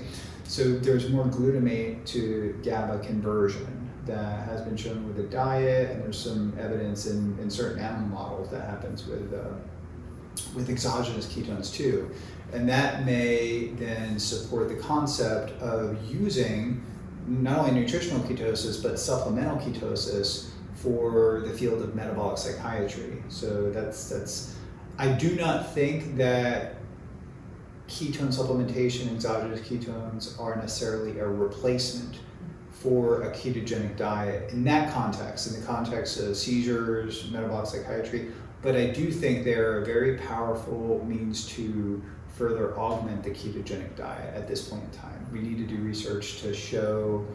So there's more glutamate to GABA conversion that has been shown with the diet, and there's some evidence in, in certain animal models that happens with uh, with exogenous ketones too, and that may then support the concept of using not only nutritional ketosis but supplemental ketosis for the field of metabolic psychiatry. So that's that's. I do not think that ketone supplementation, exogenous ketones, are necessarily a replacement for a ketogenic diet in that context, in the context of seizures, metabolic psychiatry. But I do think they're a very powerful means to further augment the ketogenic diet at this point in time. We need to do research to show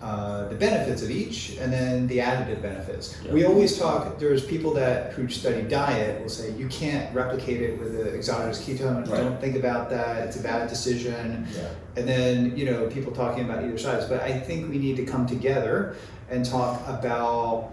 uh, the benefits of each and then the additive benefits. Yeah. We always talk, there's people that who study diet will say you can't replicate it with the exogenous ketones. Right. Don't think about that. It's a bad decision. Yeah. And then, you know, people talking about either sides. But I think we need to come together and talk about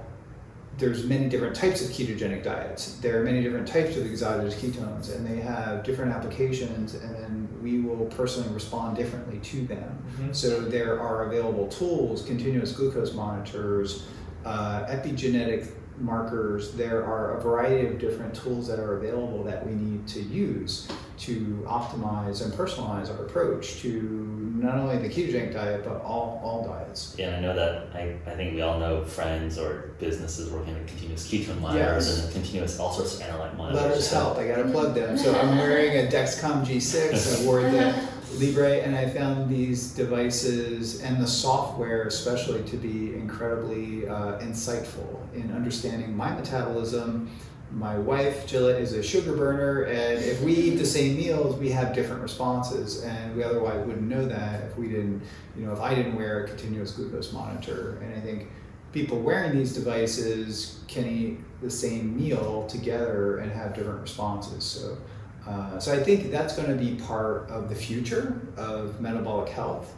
there's many different types of ketogenic diets. There are many different types of exogenous ketones, and they have different applications, and then we will personally respond differently to them. Mhm. So there are available tools, continuous glucose monitors, uh, epigenetic markers. There are a variety of different tools that are available that we need to use to optimize and personalize our approach to not only the ketogenic diet but all, all diets. Yeah, and I know that I, I think we all know friends or businesses working on continuous ketone monitors Yes. and continuous all sorts of analyte monitors. Let us help. I gotta plug them. So I'm wearing a Dexcom G6. I wore the Libre, and I found these devices and the software, especially, to be incredibly uh, insightful in understanding my metabolism. My wife, Jilla, is a sugar burner, and if we eat the same meals, we have different responses, and we otherwise wouldn't know that if we didn't, you know, if I didn't wear a continuous glucose monitor. And I think people wearing these devices can eat the same meal together and have different responses. So, uh, so I think that's going to be part of the future of metabolic health.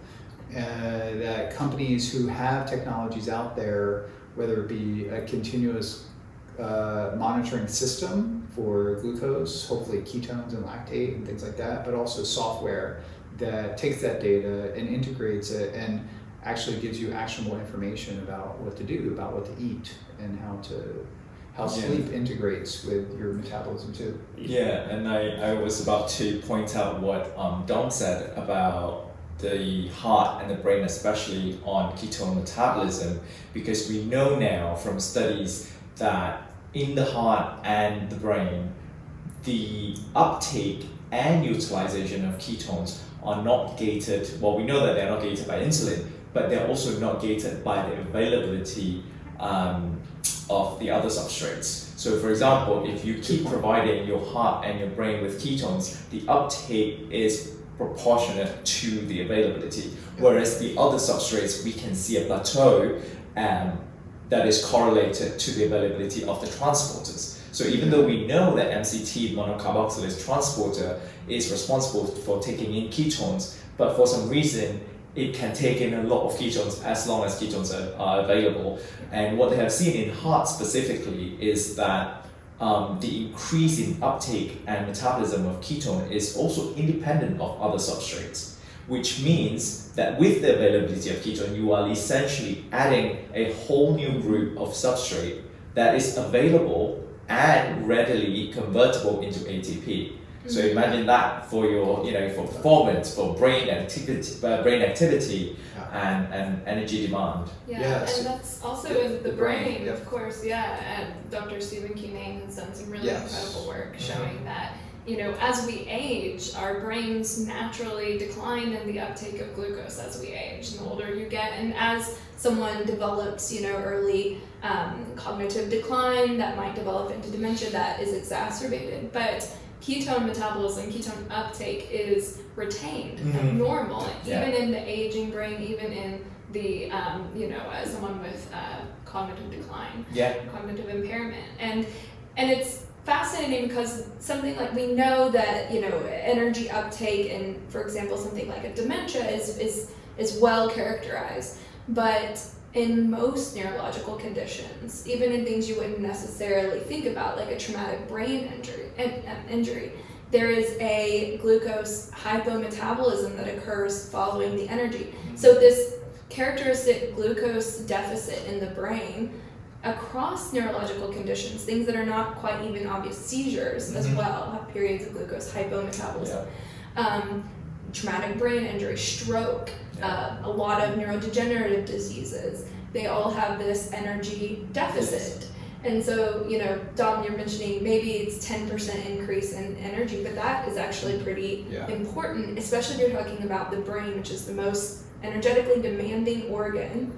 Uh, that companies who have technologies out there, whether it be a continuous uh, monitoring system for glucose, hopefully ketones and lactate and things like that, but also software that takes that data and integrates it and actually gives you actionable information about what to do, about what to eat, and how to how Yeah. sleep integrates with your metabolism too. Yeah, and I, I was about to point out what um, Dom said about the heart and the brain, especially on ketone metabolism, because we know now from studies that in the heart and the brain, the uptake and utilization of ketones are not gated. Well, we know that they're not gated by insulin, but they're also not gated by the availability um, of the other substrates. So, for example, if you keep providing your heart and your brain with ketones, the uptake is proportionate to the availability. Whereas the other substrates, we can see a plateau um, that is correlated to the availability of the transporters. So even though we know that MCT, monocarboxylate transporter, is responsible for taking in ketones, but for some reason it can take in a lot of ketones as long as ketones are, are available. And what they have seen in heart specifically is that um, the increase in uptake and metabolism of ketone is also independent of other substrates, which means that with the availability of ketone, you are essentially adding a whole new group of substrate that is available and readily convertible into ATP. So imagine that for your, you know, for performance, for brain activity, uh, brain activity, and, and energy demand. Yeah, Yes. and that's also The- in the, the brain, brain, yep. of course. Yeah, and Dr. Stephen Cunnane has done some really Yes. incredible work Mhm. showing that you know as we age, our brains naturally decline in the uptake of glucose as we age. And the older you get, and as someone develops, you know, early um, cognitive decline that might develop into dementia, that is exacerbated. But ketone metabolism, ketone uptake is retained Mhm. abnormal, Yeah. even in the aging brain, even in the um, you know uh, someone with uh, cognitive decline, Yeah. cognitive impairment, and and it's fascinating because something like we know that you know energy uptake and for example something like a dementia is is is well characterized, but in most neurological conditions, even in things you wouldn't necessarily think about, like a traumatic brain injury, in- um, injury, there is a glucose hypometabolism that occurs following the energy. So this characteristic glucose deficit in the brain across neurological conditions, things that are not quite even obvious seizures as Mhm. well, have periods of glucose hypometabolism. Yeah. Um, traumatic brain injury, stroke, Yeah. uh, a lot of neurodegenerative diseases, they all have this energy deficit. And so, you know, Dom, you're mentioning maybe it's 10% increase in energy, but that is actually pretty Yeah. important, especially if you're talking about the brain, which is the most energetically demanding organ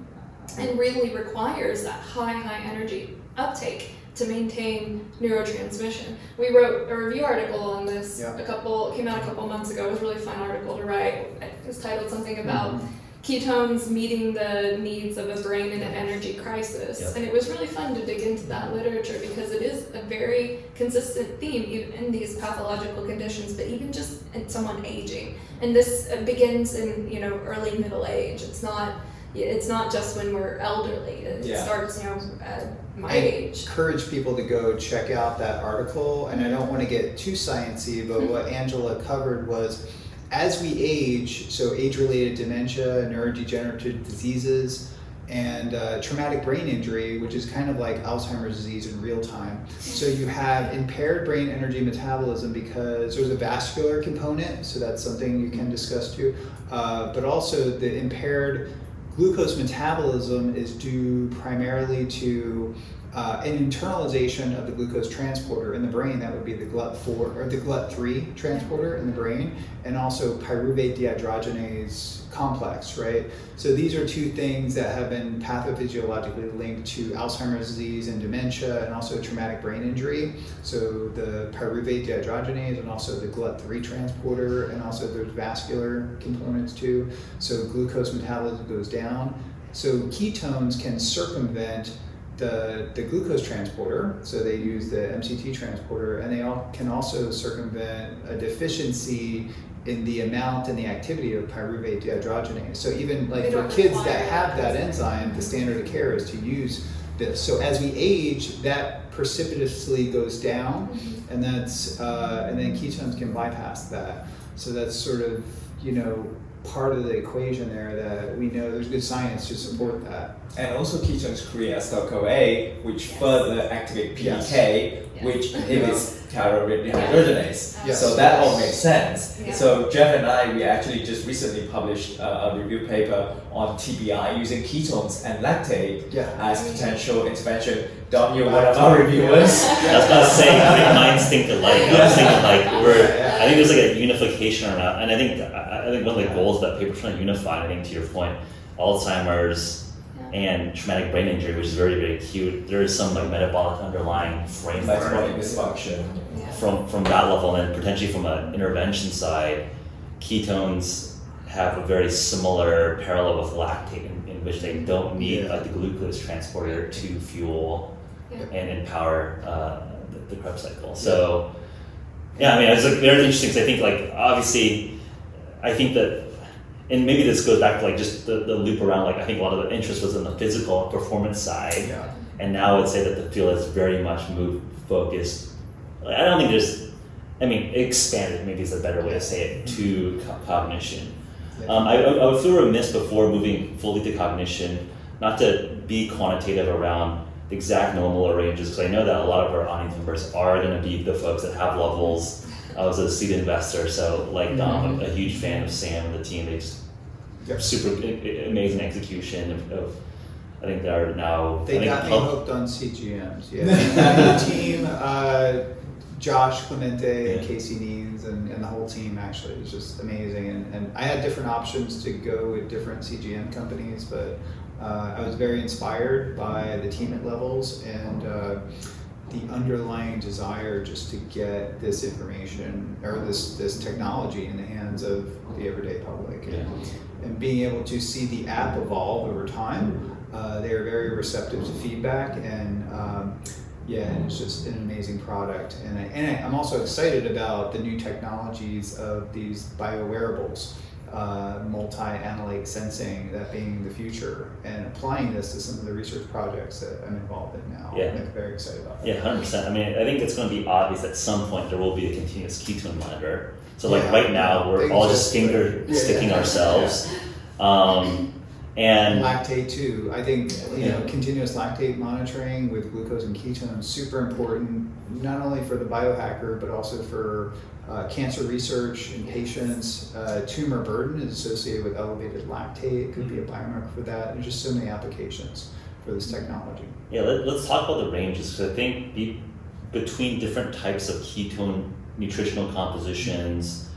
and really requires that high, high energy uptake to maintain neurotransmission. We wrote a review article on this Yeah. a couple came out a couple months ago. It was a really fun article to write. It was titled something about Mm-hmm. ketones meeting the needs of a brain in an energy crisis. And it was really fun to dig into that literature because it is a very consistent theme even in these pathological conditions, but even just in someone aging. And this begins in, you know, early middle age. It's not it's not just when we're elderly. It Yeah. starts, you know, at my I age. encourage people to go check out that article, and I don't want to get too sciencey, but what Angela covered was as we age, so age-related dementia, neurodegenerative diseases, and uh, traumatic brain injury, which is kind of like Alzheimer's disease in real time. So you have impaired brain energy metabolism because there's a vascular component, so that's something you can discuss too. Uh, but also the impaired glucose metabolism is due primarily to uh, an internalization of the glucose transporter in the brain. That would be the GLUT4 or the GLUT3 transporter in the brain, and also pyruvate dehydrogenase complex, right? So these are two things that have been pathophysiologically linked to Alzheimer's disease and dementia, and also traumatic brain injury. So the pyruvate dehydrogenase, and also the GLUT3 transporter, and also there's vascular components too. So glucose metabolism goes down. So ketones can circumvent the, the glucose transporter, so they use the MCT transporter, and they all, can also circumvent a deficiency in the amount and the activity of pyruvate dehydrogenase. So even like for kids that have that enzyme, the standard of care is to use this. So as we age, that precipitously goes down, Mm-hmm. and that's uh, and then ketones can bypass that. So that's sort of you know part of the equation there that we know there's good science to support that. And also ketones create acetyl-CoA, which Yes. further activate PK, Yes. which inhibits pyruvate dehydrogenase. Yeah. So that all makes sense. Yeah. So Jeff and I, we actually just recently published uh, a review paper on TBI using ketones and lactate Yeah. as potential intervention. Dom, you're one of our reviewers. I was about to say, I think minds think alike. I was thinking like we're. I think there's like a unification around, and I think I I think one of the goals of that paper is trying to unify. I think to your point, Alzheimer's Yeah. and traumatic brain injury, which is very very acute. There is some like metabolic underlying framework Metabolic dysfunction. Yeah. from from that level, and potentially from an intervention side, ketones have a very similar parallel with lactate, in, in which they don't need Yeah. like the glucose transporter to fuel Yeah. and empower uh, the, the Krebs cycle. So, yeah, I mean, it's like very interesting because I think like obviously, I think that, and maybe this goes back to like just the, the loop around. Like I think a lot of the interest was in the physical and performance side. Yeah. And now I would say that the field is very much move focused. like, I don't think there's, I mean, expanded maybe is a better way to say it to co- cognition. Yeah. Um, I, I I would feel remiss before moving fully to cognition, not to be quantitative around the exact normal ranges, because I know that a lot of our audience members are going to be the folks that have levels. I was a seed investor, so like Dom, a, a huge fan of Sam and the team. They just Yep. super a- a- amazing execution of, of I think they're now. They think got me pub- hooked on CGMs. Yeah, the team, uh, Josh Clemente and Yeah. Casey Means and, and the whole team actually is just amazing. And, and I had different options to go with different CGM companies, but uh, I was very inspired by the team at Levels and uh, the underlying desire just to get this information or this this technology in the hands of the everyday public. Yeah. and being able to see the app evolve over time. Uh, they are very receptive to feedback, and um, yeah, and it's just an amazing product. And, I, and I'm also excited about the new technologies of these biowearables, uh, multi-analyte sensing, that being the future, and applying this to some of the research projects that I'm involved in now. Yeah. I'm very excited about that. Yeah, hundred percent. I mean, I think it's going to be obvious at some point there will be a continuous ketone monitor. So like Yeah. right now, we're all just finger like- yeah, sticking yeah. ourselves, um, and lactate too. I think you know continuous lactate monitoring with glucose and ketones super important, not only for the biohacker but also for uh, cancer research in patients. Uh, tumor burden is associated with elevated lactate. It could be a biomarker for that. There's just so many applications for this technology. yeah, let, let's talk about the ranges because I think be, between different types of ketone nutritional compositions,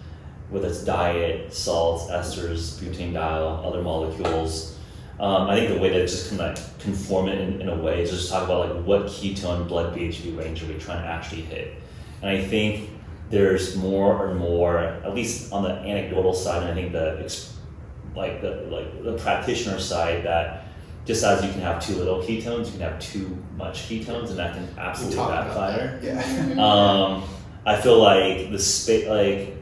whether it's diet, salts, esters, butanediol, other molecules, Um, I think the way to just kind of conform it in, in a way is just talk about like what ketone blood BHB range are we trying to actually hit. And I think there's more and more, at least on the anecdotal side, and I think the like the like the practitioner side that just as you can have too little ketones, you can have too much ketones, and that can absolutely We'll talk about backfire. Yeah. Um, I feel like the space, like,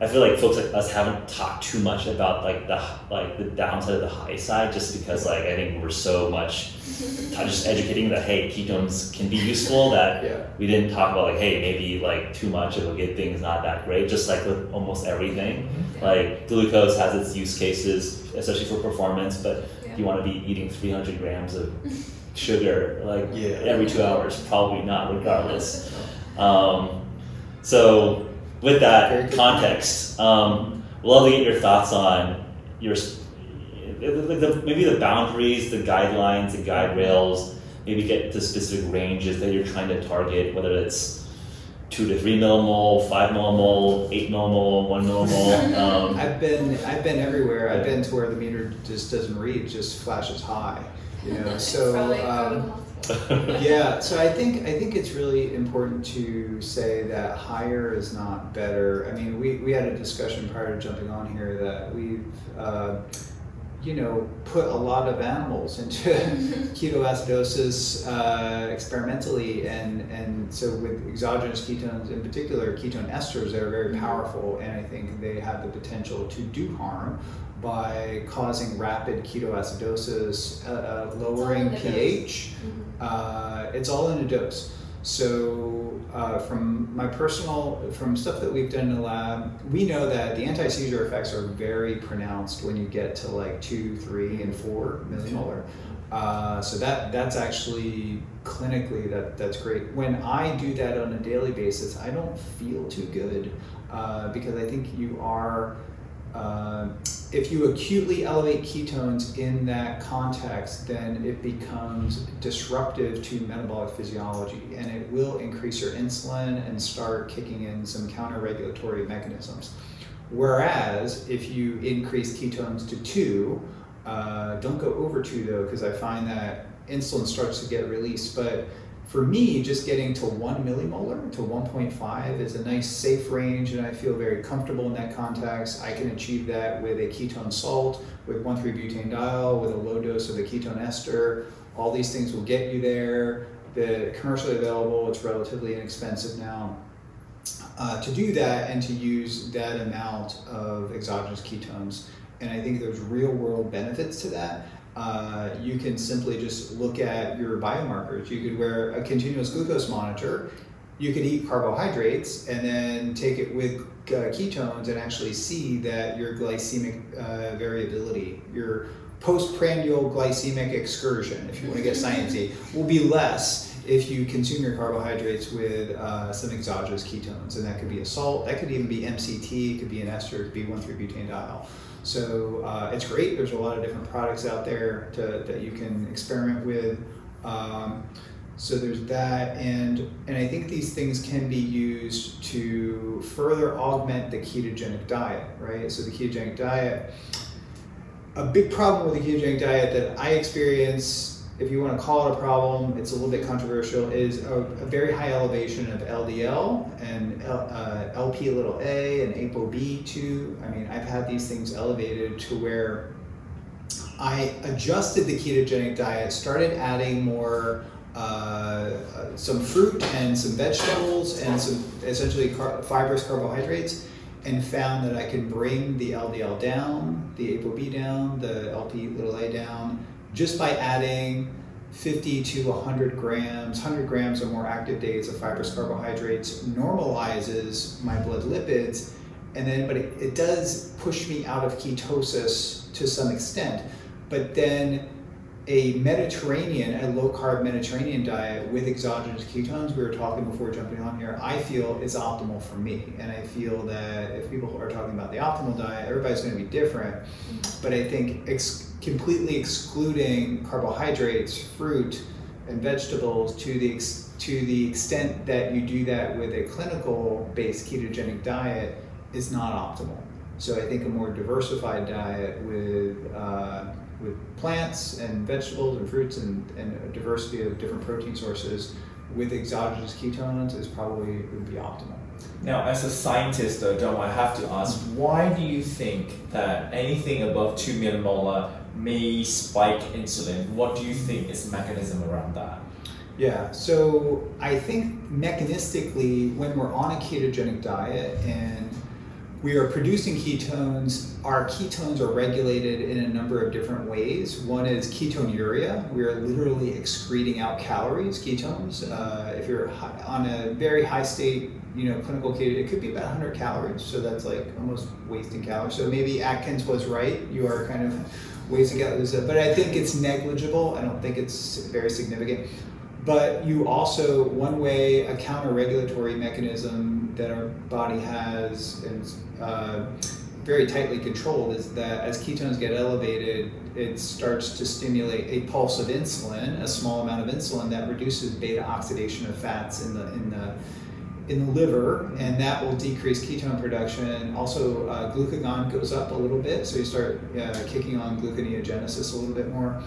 I feel like folks like us haven't talked too much about like the like the downside of the high side, just because like I think we're so much just educating that hey ketones can be useful that Yeah. we didn't talk about like hey maybe like too much of a good thing is not that great. Just like with almost everything, like glucose has its use cases, especially for performance, but Yeah. you want to be eating 300 grams of sugar like Yeah. every two hours, probably not regardless. Um, so, with that good context, um, love to get your thoughts on your s- the, the, maybe the boundaries, the guidelines, the guide rails. Maybe get to specific ranges that you're trying to target, whether it's two to three millimole, five millimole, eight millimole, one millimole. Um, I've been I've been everywhere. I've been to where the meter just doesn't read, just flashes high. You know, so Probably um, go to the hospital. yeah. So I think I think it's really important to say that higher is not better. I mean, we, we had a discussion prior to jumping on here that we've uh, you know put a lot of animals into ketoacidosis uh, experimentally, and and so with exogenous ketones in particular, ketone esters that are very powerful, and I think they have the potential to do harm by causing rapid ketoacidosis, uh, uh, lowering in the dose. pH. Mhm. Uh, it's all in a dose. So uh, from my personal, from stuff that we've done in the lab, we know that the anti-seizure effects are very pronounced when you get to like two, three, and four millimolar. Uh, so that that's actually clinically that that's great. When I do that on a daily basis, I don't feel too good uh, because I think you are. Uh, if you acutely elevate ketones in that context, then it becomes disruptive to metabolic physiology and it will increase your insulin and start kicking in some counter regulatory mechanisms. Whereas if you increase ketones to two, uh, don't go over two though, because I find that insulin starts to get released. But for me, just getting to one millimolar to 1.5 is a nice safe range, and I feel very comfortable in that context. I can achieve that with a ketone salt, with 1,3-butanediol, with a low dose of a ketone ester. All these things will get you there. The commercially available, it's relatively inexpensive now. Uh, to do that and to use that amount of exogenous ketones, and I think there's real world benefits to that. Uh, you can simply just look at your biomarkers. You could wear a continuous glucose monitor. You could eat carbohydrates and then take it with uh, ketones and actually see that your glycemic uh, variability, your postprandial glycemic excursion, if you want to get sciencey, will be less if you consume your carbohydrates with uh, some exogenous ketones. And that could be a salt, that could even be MCT, it could be an ester, it could be 1,3-butanediol. So uh, it's great. There's a lot of different products out there to, that you can experiment with. Um, so there's that, and and I think these things can be used to further augment the ketogenic diet, right? So the ketogenic diet, a big problem with the ketogenic diet that I experience, if you want to call it a problem, it's a little bit controversial, is a, a very high elevation of LDL and L, uh, LP little a and ApoB2. I mean, I've had these things elevated to where I adjusted the ketogenic diet, started adding more uh, some fruit and some vegetables and some essentially car- fibrous carbohydrates, and found that I could bring the LDL down, the ApoB down, the LP little a down, just by adding 50 to 100 grams, 100 grams or more active days of fibrous carbohydrates normalizes my blood lipids, and then but it, it does push me out of ketosis to some extent. But then a Mediterranean, a low carb Mediterranean diet with exogenous ketones, we were talking before jumping on here, I feel is optimal for me. And I feel that if people are talking about the optimal diet, everybody's going to be different. Mm-hmm. But I think ex- completely excluding carbohydrates, fruit, and vegetables to the ex- to the extent that you do that with a clinical based ketogenic diet is not optimal. So I think a more diversified diet with uh, with plants and vegetables and fruits and, and a diversity of different protein sources with exogenous ketones is probably would be optimal. Now, as a scientist, though, Dom, I have to ask, why do you think that anything above 2 millimolar may spike insulin? What do you think is mechanism around that? Yeah, so I think mechanistically, when we're on a ketogenic diet and we are producing ketones. Our ketones are regulated in a number of different ways. One is ketonuria. We are literally excreting out calories, ketones. Uh, if you're on a very high state, you know, clinical keto, it could be about 100 calories. So that's like almost wasting calories. So maybe Atkins was right. You are kind of wasting calories, but I think it's negligible. I don't think it's very significant. But you also, one way, a counter regulatory mechanism that our body has and uh, very tightly controlled is that as ketones get elevated, it starts to stimulate a pulse of insulin, a small amount of insulin that reduces beta oxidation of fats in the in the in the liver, and that will decrease ketone production. Also, uh, glucagon goes up a little bit, so you start uh, kicking on gluconeogenesis a little bit more.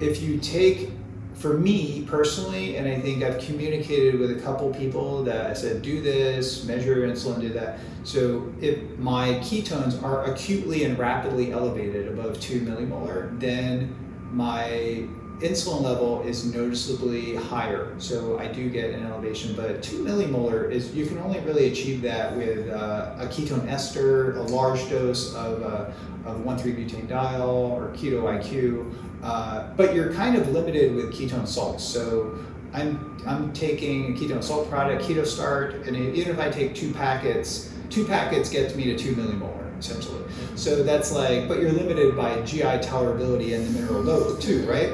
If you take for me personally, and I think I've communicated with a couple people that I said, do this, measure your insulin, do that. So if my ketones are acutely and rapidly elevated above two millimolar, then my insulin level is noticeably higher. So I do get an elevation, but two millimolar is, you can only really achieve that with uh, a ketone ester, a large dose of, uh, of 1,3-butanediol or keto IQ, uh, but you're kind of limited with ketone salts. So I'm, I'm taking a ketone salt product, Keto Start, and even if I take two packets, two packets gets me to two millimolar essentially. So that's like, but you're limited by GI tolerability and the mineral load too, right?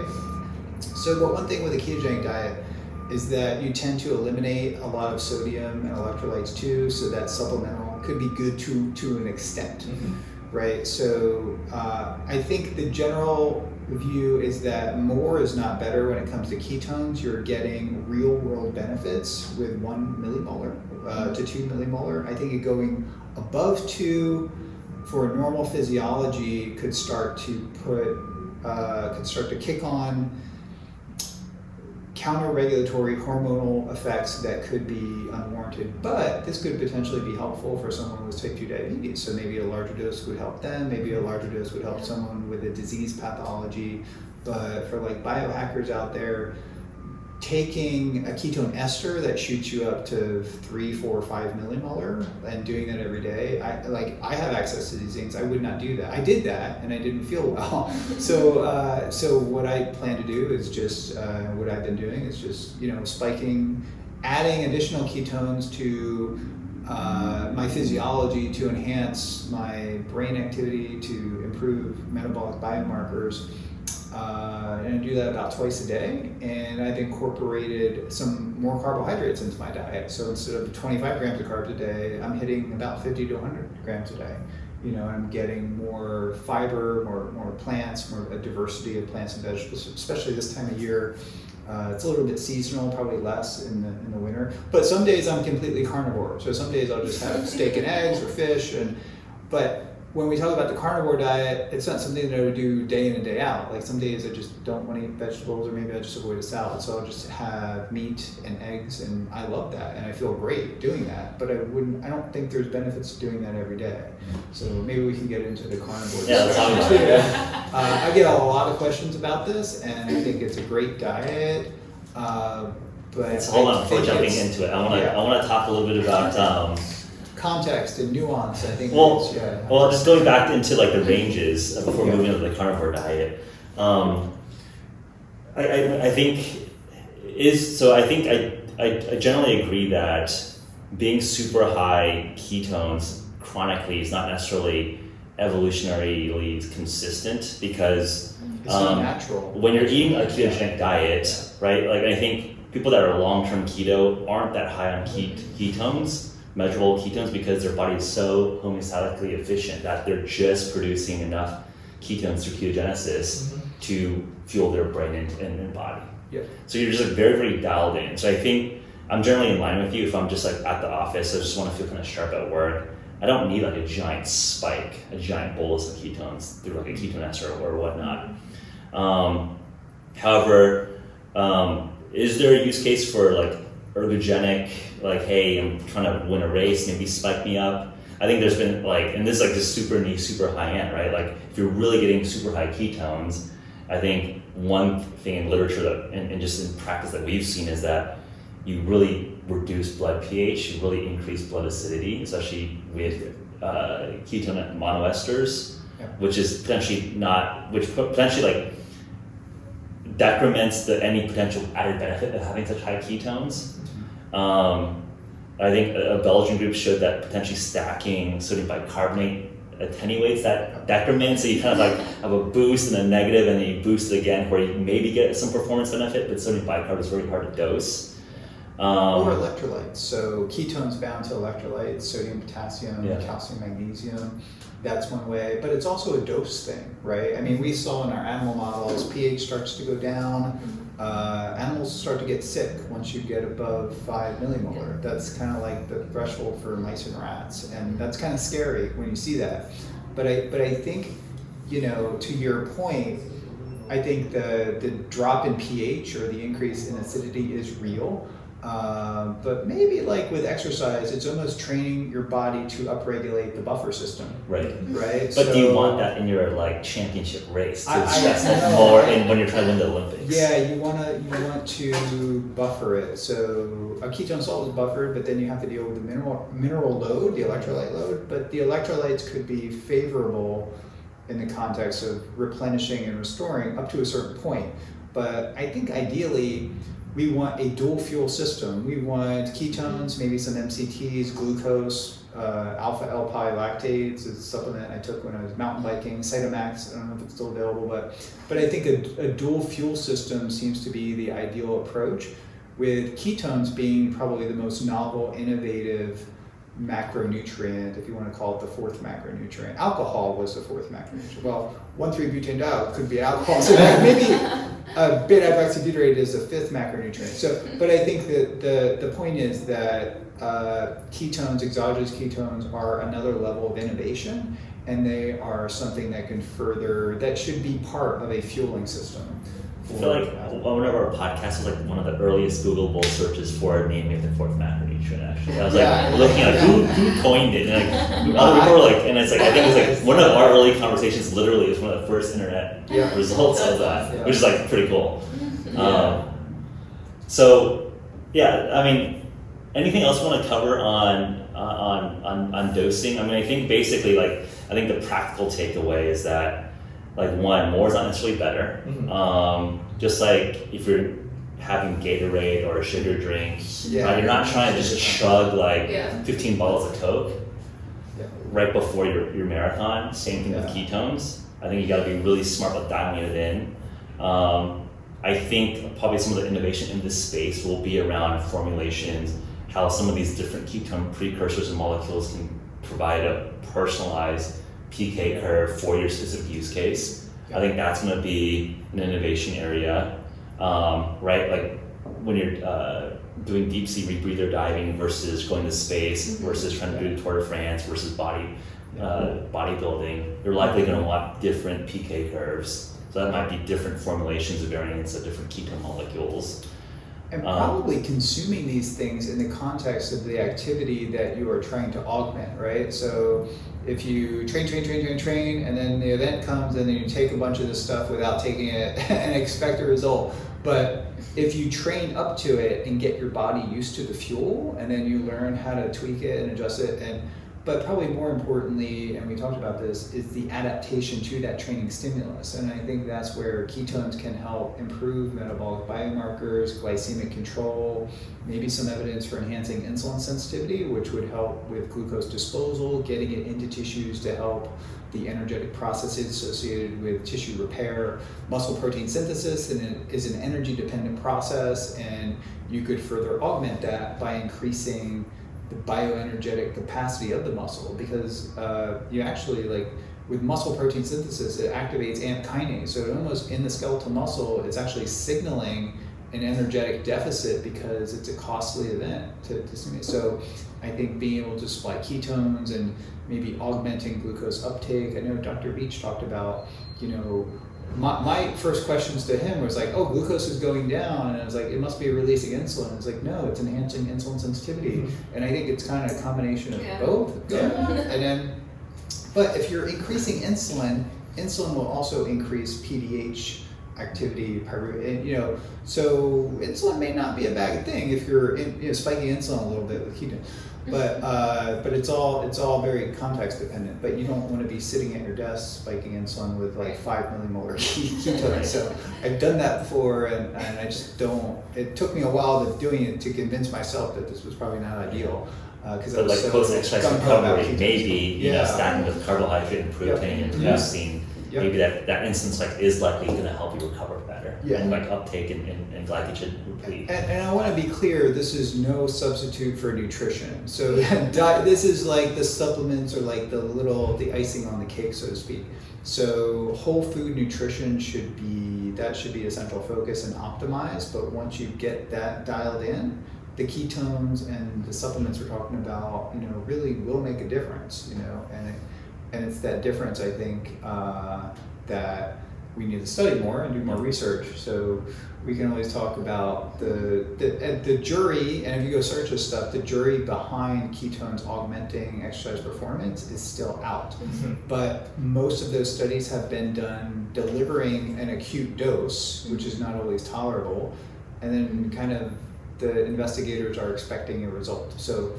So, but one thing with a ketogenic diet is that you tend to eliminate a lot of sodium and electrolytes too, so that supplemental could be good to to an extent, mm-hmm. right? So uh, I think the general view is that more is not better when it comes to ketones. You're getting real world benefits with one millimolar uh, to two millimolar. I think going above two for normal physiology could start to put uh, could start to kick on counter-regulatory hormonal effects that could be unwarranted, but this could potentially be helpful for someone with type 2 diabetes. So maybe a larger dose would help them, maybe a larger dose would help someone with a disease pathology. But for like biohackers out there, taking a ketone ester that shoots you up to three, four, five millimolar and doing that every day, I like I have access to these things. I would not do that. I did that and I didn't feel well. so uh, so what I plan to do is just uh, what I've been doing is just you know spiking, adding additional ketones to uh, my physiology to enhance my brain activity to improve metabolic biomarkers uh, and I do that about twice a day. And I've incorporated some more carbohydrates into my diet. So instead of 25 grams of carbs a day, I'm hitting about 50 to 100 grams a day. You know, I'm getting more fiber, more more plants, more a diversity of plants and vegetables, especially this time of year. Uh, it's a little bit seasonal, probably less in the in the winter. But some days I'm completely carnivore. So some days I'll just have steak and eggs or fish, and but when we talk about the carnivore diet, it's not something that I would do day in and day out. Like some days I just don't want to eat vegetables, or maybe I just avoid a salad. So I'll just have meat and eggs, and I love that, and I feel great doing that. But I wouldn't. I don't think there's benefits to doing that every day. So maybe we can get into the carnivore. Yeah, talk about it. Uh, I get a lot of questions about this, and I think it's a great diet. Uh, but so hold I on before jumping into it. I want to yeah. I want to talk a little bit about. Um, context and nuance. I think. Well, is, yeah. well, just going back into like the ranges uh, before yeah. moving into the carnivore diet. Um, I, I, I think is so. I think I, I, I generally agree that being super high ketones chronically is not necessarily evolutionarily consistent because um, when you're eating a ketogenic diet, right? Like I think people that are long term keto aren't that high on ketones measurable ketones because their body is so homeostatically efficient that they're just producing enough ketones through ketogenesis mm-hmm. to fuel their brain and, and, and body. Yeah. So you're just like very, very dialed in. So I think I'm generally in line with you if I'm just like at the office, I just want to feel kind of sharp at work. I don't need like a giant spike, a giant bolus of ketones through like a ketone ester or whatnot. Um, however, um, is there a use case for like ergogenic, like, hey, I'm trying to win a race, maybe spike me up? I think there's been like, and this is like just super niche, super high end, right? Like, if you're really getting super high ketones, I think one thing in literature that, and, and just in practice that we've seen is that you really reduce blood pH, you really increase blood acidity, especially with uh, ketone monoesters, Yeah. which is potentially not, which potentially like decrements the any potential added benefit of having such high ketones. Um, I think a Belgian group showed that potentially stacking sodium bicarbonate attenuates that decrement, so you kind of like have a boost and a negative, and then you boost it again, where you maybe get some performance benefit, but sodium bicarb is very hard to dose. Um, or electrolytes. So ketones bound to electrolytes, sodium, potassium, Yeah. calcium, magnesium. That's one way, but it's also a dose thing, right? I mean, we saw in our animal models, pH starts to go down. Uh, animals start to get sick once you get above five millimolar. That's kind of like the threshold for mice and rats, and that's kind of scary when you see that. But I, but I think, you know, to your point, I think the the drop in pH or the increase in acidity is real. Uh, but maybe like with exercise, it's almost training your body to upregulate the buffer system, right. right? But do you want that in your like championship race to I- stress I that more in when you're trying to win the Olympics? Yeah, you wanna you want to buffer it. So a ketone salt is buffered, but then you have to deal with the mineral mineral load, the electrolyte load. But the electrolytes could be favorable in the context of replenishing and restoring up to a certain point. But I think ideally we want a dual fuel system. We want ketones, maybe some MCTs, glucose, uh, alpha L pi lactates. A supplement I took when I was mountain biking. Cytomax. I don't know if it's still available, but but I think a, a dual fuel system seems to be the ideal approach, with ketones being probably the most novel, innovative macronutrient, if you want to call it the fourth macronutrient. Alcohol was the fourth macronutrient. Well, 1,3-butanediol could be alcohol, so maybe uh, beta-hydroxybutyrate is a fifth macronutrient. So, but I think that the, the point is that uh, ketones, exogenous ketones, are another level of innovation, and they are something that can further, that should be part of a fueling system. I feel like one of our podcasts was like one of the earliest Googleable searches for naming the fourth macronutrient. Actually, I was like Yeah. looking at who, who coined it, and like other people were like, and it's like I think it was like one of our early conversations. Literally, was one of the first internet Yeah. results of that, awesome. which is like pretty cool. Yeah. Um, so, yeah, I mean, anything else you want to cover on on on on dosing? I mean, I think basically like I think the practical takeaway is that like one, more is not necessarily better. Mhm. Um, just like if you're having Gatorade or a sugar drink, Yeah. right, you're not trying to just chug like Yeah. 15 bottles of Coke Yeah. right before your, your marathon. Same thing with ketones. I think you got to be really smart about dialing it in. Um, I think probably some of the innovation in this space will be around formulations, how some of these different ketone precursors and molecules can provide a personalized PK curve for your specific use case. I think that's going to be an innovation area, um, right? Like when you're uh, doing deep sea rebreather diving versus going to space versus trying to do the Tour de France versus body uh, bodybuilding, you're likely going to want different PK curves. So that might be different formulations of variants of different ketone molecules. And Um, probably consuming these things in the context of the activity that you are trying to augment, right? So if you train, train, train, train, train, and then the event comes and then you take a bunch of this stuff without taking it and expect a result. But if you train up to it and get your body used to the fuel and then you learn how to tweak it and adjust it and but probably more importantly, and we talked about this, is the adaptation to that training stimulus. And I think that's where ketones can help improve metabolic biomarkers, glycemic control, maybe some evidence for enhancing insulin sensitivity, which would help with glucose disposal, getting it into tissues to help the energetic processes associated with tissue repair. Muscle protein synthesis and it is an energy dependent process, and you could further augment that by increasing the bioenergetic capacity of the muscle because uh, you actually like with muscle protein synthesis it activates amp kinase so it almost in the skeletal muscle it's actually signaling an energetic deficit because it's a costly event to, to stimulate so I think being able to supply ketones and maybe augmenting glucose uptake. I know Dr. Veech talked about, you know, my, my first questions to him was like, oh, glucose is going down. And I was like, it must be releasing insulin. It's like, no, it's enhancing insulin sensitivity. Mm-hmm. And I think it's kind of a combination of Yeah. both. Yeah. And then, but if you're increasing insulin, insulin will also increase PDH activity, pyru- and you know, so insulin may not be a bad thing if you're in, you know, spiking insulin a little bit with ketone. But uh, but it's all it's all very context dependent. But you don't want to be sitting at your desk spiking insulin with like five millimolar ketones. So I've done that before, and, and I just don't. It took me a while to doing it to convince myself that this was probably not ideal. Because I But was like so post exercise recovery, maybe you know Yeah. stacking with carbohydrate and protein and Yeah. boosting, Yep. maybe that that instance like is likely going to help you recover better. Yeah. And like uptake and, and, and glycogen replete. And, and I want to be clear, this is no substitute for nutrition. So di- this is like the supplements or like the little the icing on the cake, so to speak. So whole food nutrition should be that should be a central focus and optimized. But once you get that dialed in, the ketones and the supplements we're talking about, you know, really will make a difference. You know, and it, and it's that difference I think uh, that we need to study more and do more research. So we can always talk about the the, the jury, and if you go search this stuff, the jury behind ketones augmenting exercise performance is still out. But most of those studies have been done delivering an acute dose, which is not always tolerable, and then kind of the investigators are expecting a result. So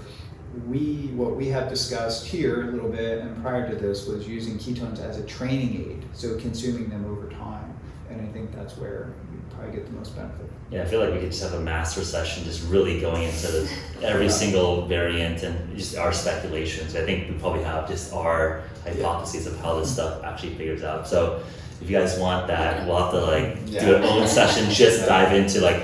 we what we have discussed here a little bit and prior to this was using ketones as a training aid, so consuming them over time, and I think that's where you probably get the most benefit. Yeah, I feel like we could just have a master session, just really going into the, every Yeah. single variant and just our speculations. I think we probably have just our hypotheses of how this stuff actually figures out. So if you guys want that, we'll have to like do Yeah. an own session, just dive into like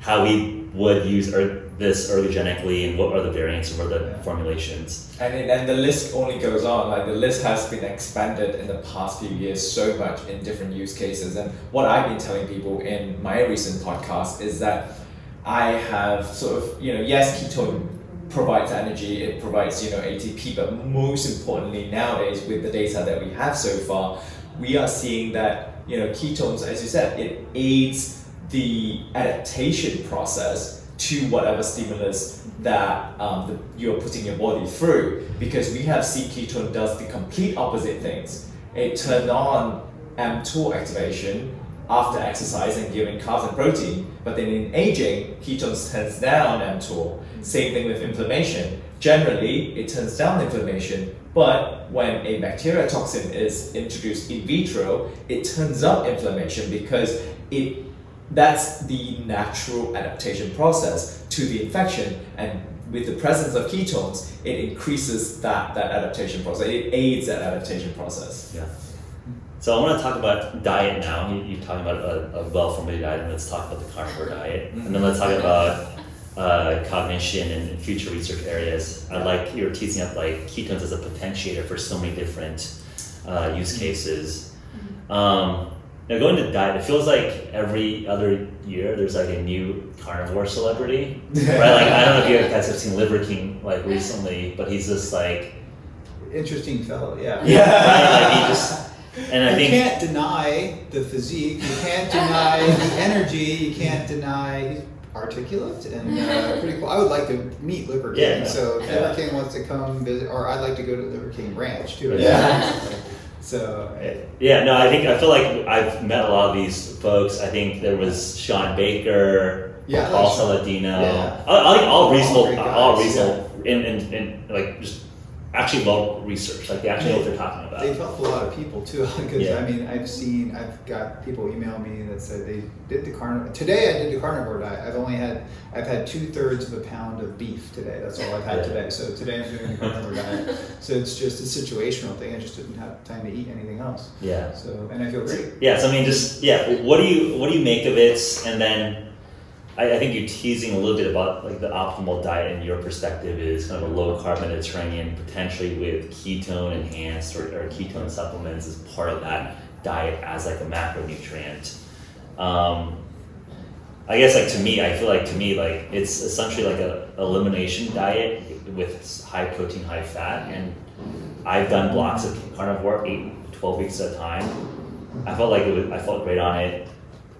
how we would use er- this ergogenically and what are the variants and what are the Yeah. formulations. And it, and the list only goes on. Like the list has been expanded in the past few years so much in different use cases. And what I've been telling people in my recent podcast is that I have sort of you know yes ketone provides energy, it provides you know ATP, but most importantly nowadays with the data that we have so far, we are seeing that you know ketones, as you said, it aids the adaptation process to whatever stimulus that um, the, you're putting your body through because we have seen ketone does the complete opposite things. It turned on mTOR activation after exercise and giving carbs and protein, but then in aging, ketones turns down mTOR. Same thing with inflammation. Generally, it turns down inflammation, but when a bacteria toxin is introduced in vitro, it turns up inflammation because it that's the natural adaptation process to the infection and with the presence of ketones it increases that, that adaptation process it aids that adaptation process Yeah. So I want to talk about diet now. You, you're talking about a, a well-formulated diet, and let's talk about the carnivore diet, and then let's talk about uh, cognition and future research areas. I like you're teasing up like ketones as a potentiator for so many different uh, use cases. Um, now going to diet, it feels like every other year there's like a new carnivore celebrity, right? Like I don't know if you guys have seen Liver King like recently, but he's just like Interesting fellow, yeah. right? Like he just and I you think can't deny the physique. You can't deny the energy. You can't deny articulate and uh, pretty cool. I would like to meet Liver King. Yeah, yeah. So if Yeah. Liver King wants to come visit, or I'd like to go to Liver King Ranch too. Yeah. So Yeah, no, I think I feel like I've met a lot of these folks. I think there was Shawn Baker, Yeah, Paul Saladino. yeah. I, I like all All reasonable, all guys, reasonable, and, and, and like just actually well researched. Like they actually know what they're talking about. They've helped a lot of people too, because Yeah. I mean, I've seen, I've got people email me that said they did the carnivore. Today, I did the carnivore diet. I've only had, I've had two thirds of a pound of beef today. That's all I've had Yeah. today. So today, I'm doing the carnivore diet. So it's just a situational thing. I just didn't have time to eat anything else. Yeah. So and I feel great. Yeah, so I mean, just yeah. What do you what do you make of it? And then I, I think you're teasing a little bit about like the optimal diet in your perspective is kind of a low carb Mediterranean, potentially with ketone enhanced or, or ketone supplements as part of that diet as like a macronutrient. Um, I guess like to me, I feel like to me like it's essentially like a elimination diet with high protein, high fat, and I've done blocks of carnivore, eight, 12 weeks at a time. I felt like it was, I felt great on it.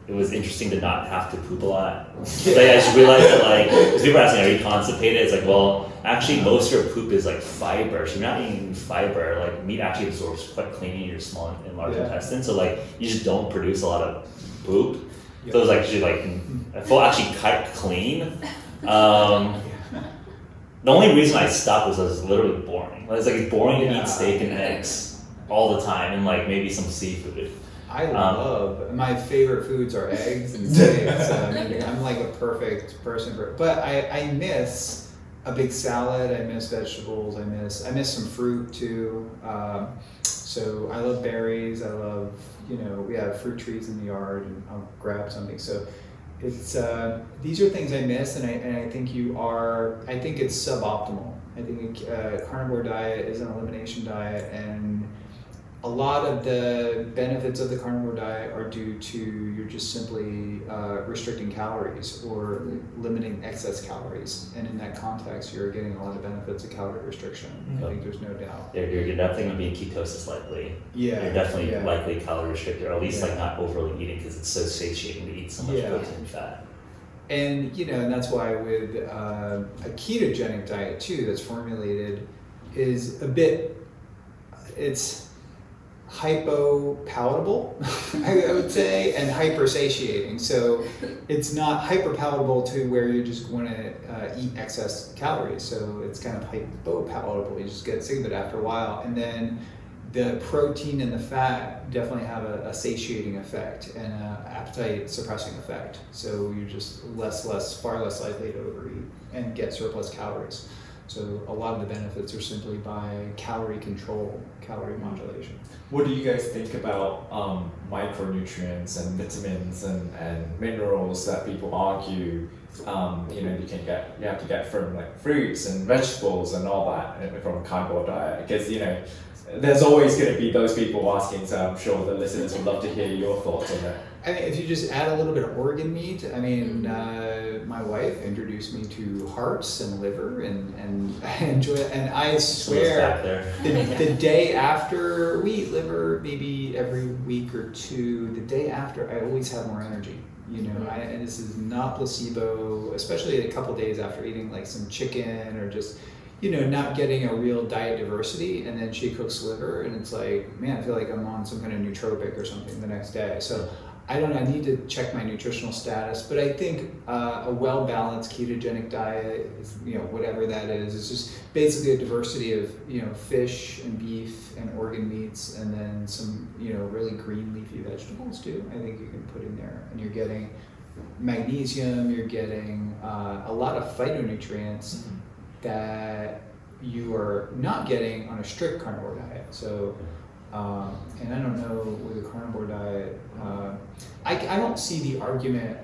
It was interesting to not have to poop a lot. Like, I just realized that like, because people are asking, are you constipated? It's like, well, actually most of your poop is like fiber. So you're not eating fiber. Like meat actually absorbs quite clean in your small and large Yeah. intestine. So like you just don't produce a lot of poop. Yeah. So it was actually like I felt actually quite clean. Um, the only reason I stopped was I was literally boring. It's like it's boring to Yeah. eat steak and eggs all the time, and like maybe some seafood. I Um, love my favorite foods are eggs and steaks. I mean, I'm like a perfect person for but I, I miss a big salad. I miss vegetables. I miss I miss some fruit too. Um, so I love berries. I love you know we have fruit trees in the yard and I'll grab something. So it's uh, these are things I miss and I, and I think you are I think it's suboptimal. I think a carnivore diet is an elimination diet and a lot of the benefits of the carnivore diet are due to you're just simply uh, restricting calories or limiting excess calories. And in that context, you're getting a lot of benefits of calorie restriction. I think there's no doubt. You're, you're definitely going to be in ketosis likely. Yeah. You're definitely yeah. likely calorie restricted, or at least like not overly eating because it's so satiating to eat so much Yeah. protein and fat. And you know, and that's why with uh, a ketogenic diet too, that's formulated, is a bit. It's hypo palatable, I, would say, and hyper satiating. So it's not hyper palatable to where you just want to uh, eat excess calories. So it's kind of hypo palatable. You just get sick of it after a while, and then the protein and the fat definitely have a, a satiating effect and an appetite suppressing effect. So you're just less, less, far less likely to overeat and get surplus calories. So a lot of the benefits are simply by calorie control, calorie modulation. What do you guys think about um, micronutrients and vitamins and, and minerals that people argue um, you know you can get you have to get from like fruits and vegetables and all that from a carnivore diet because you know there's always going to be those people asking so I'm sure the listeners would love to hear your thoughts on that. I mean, if you just add a little bit of organ meat, I mean, uh, my wife introduced me to hearts and liver, and, and I enjoy it. And I swear, there. the, the day after we eat liver, maybe every week or two, the day after, I always have more energy. You know, I, and this is not placebo, especially a couple days after eating like some chicken or just, you know, not getting a real diet diversity. And then she cooks liver, and it's like, man, I feel like I'm on some kind of nootropic or something the next day. So I don't know, I need to check my nutritional status, but I think uh, a well balanced ketogenic diet, you know, whatever that is, is just basically a diversity of, you know, fish and beef and organ meats and then some, you know, really green leafy vegetables too. I think you can put in there. And you're getting magnesium, you're getting uh, a lot of phytonutrients that you are not getting on a strict carnivore diet. So, um, and I don't know with a carnivore diet, uh, I, I don't see the argument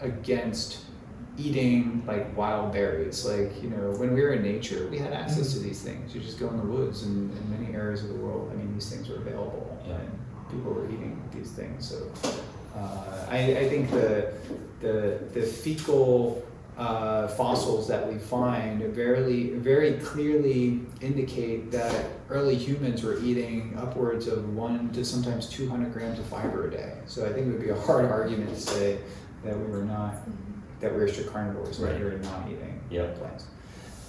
against eating like wild berries. Like, you know, when we were in nature, we had access to these things. You just go in the woods and in many areas of the world, I mean, these things were available Yeah. and people were eating these things. So, uh, I, I think the, the, the fecal uh, fossils that we find very, very clearly indicate that early humans were eating upwards of one to sometimes 200 grams of fiber a day. So I think it would be a hard argument to say that we were not, that we were strict carnivores, that we were not eating Yep. plants.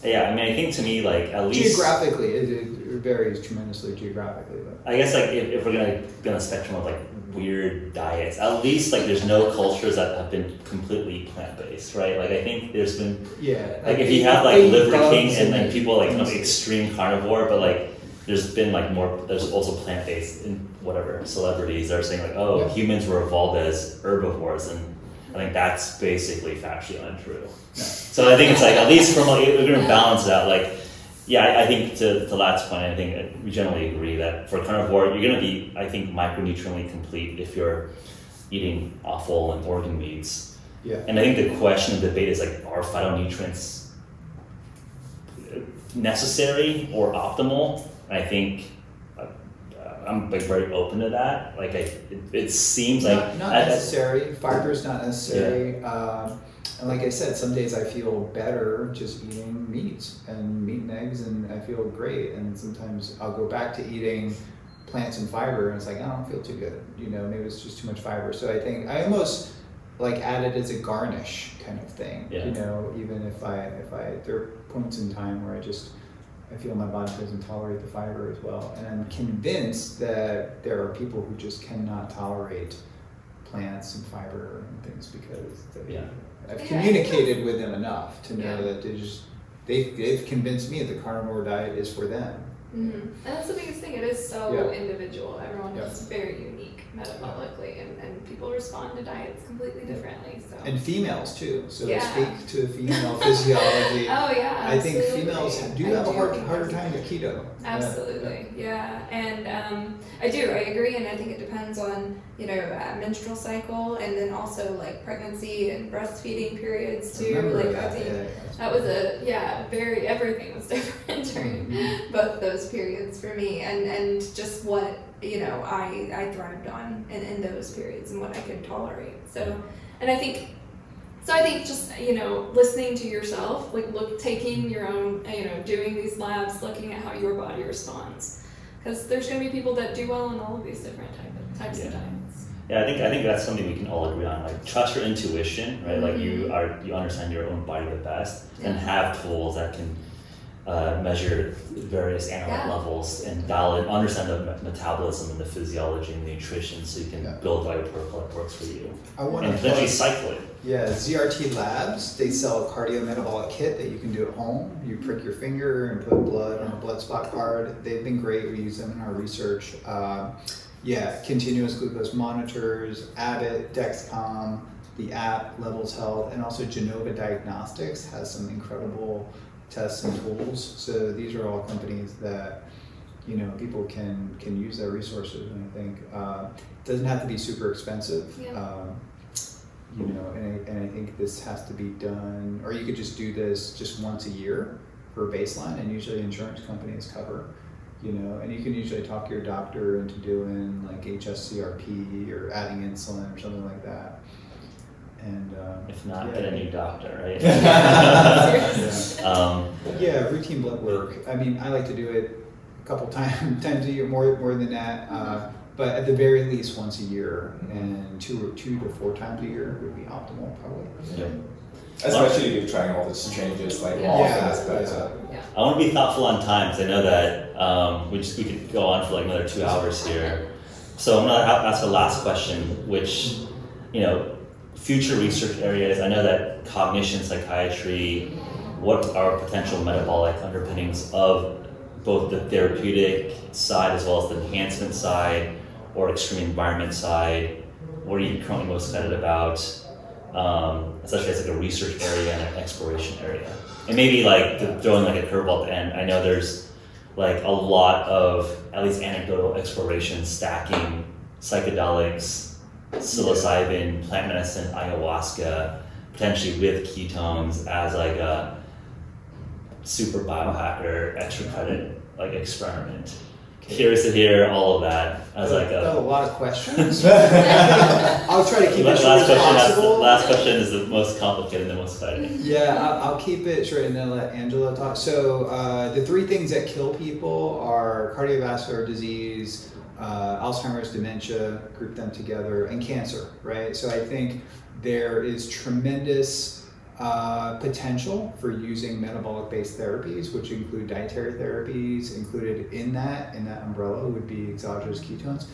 Yeah, I mean, I think to me, like at least Geographically, it, it varies tremendously geographically. But I guess like if, if we're gonna be on a spectrum of like mm-hmm. weird diets, at least like there's no cultures that have been completely plant based, right? Like I think there's been yeah, like if you have like Liver King and they- people like kind of extreme carnivore, but like there's been like more there's also plant based in whatever celebrities that are saying like oh Yeah. humans were evolved as herbivores and I think that's basically factually untrue. So I think it's like at least from like we're gonna balance that. like yeah, I, I think to the last point, I think uh, we generally agree that for carnivore, you're going to be, I think, micronutriently complete if you're eating offal and organ meats. Yeah. And I think the question of debate is like, are phytonutrients necessary or optimal? And I think uh, uh, I'm like very open to that. Like I, it, it seems like not, not I- necessary. Fiber is not necessary. Um, and like I said, some days I feel better just eating meat and meat and eggs, and I feel great. And sometimes I'll go back to eating plants and fiber, and it's like I don't feel too good. You know, maybe it's just too much fiber. So I think I almost like add it as a garnish kind of thing. Yeah. You know, even if I if I there are points in time where I just I feel my body doesn't tolerate the fiber as well. And I'm convinced that there are people who just cannot tolerate plants and fiber and things because they, Yeah. I've Yeah, communicated with them enough to know Yeah. that they just they they've convinced me that the carnivore diet is for them. hmm And that's the biggest thing. It is so Yeah. individual. Everyone Yeah. is very unique metabolically, and, and people respond to diets completely differently. So. And females too. So Yeah. speak to female physiology. oh yeah. I think females do I have a hard, harder time with keto. Absolutely, yeah, and um, I do. I agree, and I think it depends on you know uh, menstrual cycle, and then also like pregnancy and breastfeeding periods too. Remember like that, I think yeah, yeah. that was a yeah, very everything was different during Mhm. both those periods for me, and and just what you know I I thrived on in, in those periods and what I could tolerate. So, and I think. So I think just you know listening to yourself, like look taking your own you know doing these labs, looking at how your body responds, because there's going to be people that do well in all of these different type of, types of diets. Yeah, I think I think that's something we can all agree on. Like trust your intuition, right? Like you Mhm. are you understand your own body the best, and have tools that can uh, measure various analyte Yeah. levels and dial in, understand the metabolism and the physiology and the nutrition, so you can Yeah. build diet protocol that works for you, I want and to potentially cycle it. Yeah, ZRT Labs, they sell a cardiometabolic kit that you can do at home. You prick your finger and put blood on a blood spot card. They've been great. We use them in our research. Uh, yeah, continuous glucose monitors, Abbott, Dexcom, the app Levels Health, and also Genova Diagnostics has some incredible tests and tools. So these are all companies that you know people can can use their resources, and I think uh, it doesn't have to be super expensive. Yeah. Um, you know, and I, and I think this has to be done, or you could just do this just once a year for baseline, and usually insurance companies cover, you know, and you can usually talk your doctor into doing like HSCRP or adding insulin or something like that. And um, If not, yeah. get a new doctor, right? Seriously. um, Yeah, routine blood work. I mean, I like to do it a couple times times a year, more more than that. Uh, but at the very least, once a year, and two or two to four times a year would be optimal, probably. yeah. Especially if you're trying all these changes, like Yeah. often Yeah, is better. yeah. I want to be thoughtful on times. I know that um, we just we could go on for like another two hours here. So I'm gonna ask the last question, which you know, future research areas. I know that cognition, psychiatry. What are potential metabolic underpinnings of both the therapeutic side as well as the enhancement side or extreme environment side? What are you currently most excited about? um, especially as like a research area and an exploration area. And maybe like throwing like a curveball at the end. I know there's like a lot of at least anecdotal exploration stacking psychedelics, psilocybin, plant medicine, ayahuasca, potentially with ketones as like a super biohacker extra credit like experiment. Curious to hear all of that as like That was a a lot of questions. I'll try to keep it last short as question. That's the, possible. last question is the most complicated and the most exciting. Yeah, I'll, I'll keep it short and then let Angela talk. So, uh, the three things that kill people are cardiovascular disease, uh, Alzheimer's, dementia, group them together, and cancer, right? So, I think there is tremendous uh, potential for using metabolic based therapies, which include dietary therapies. Included in that, in that umbrella, would be exogenous ketones.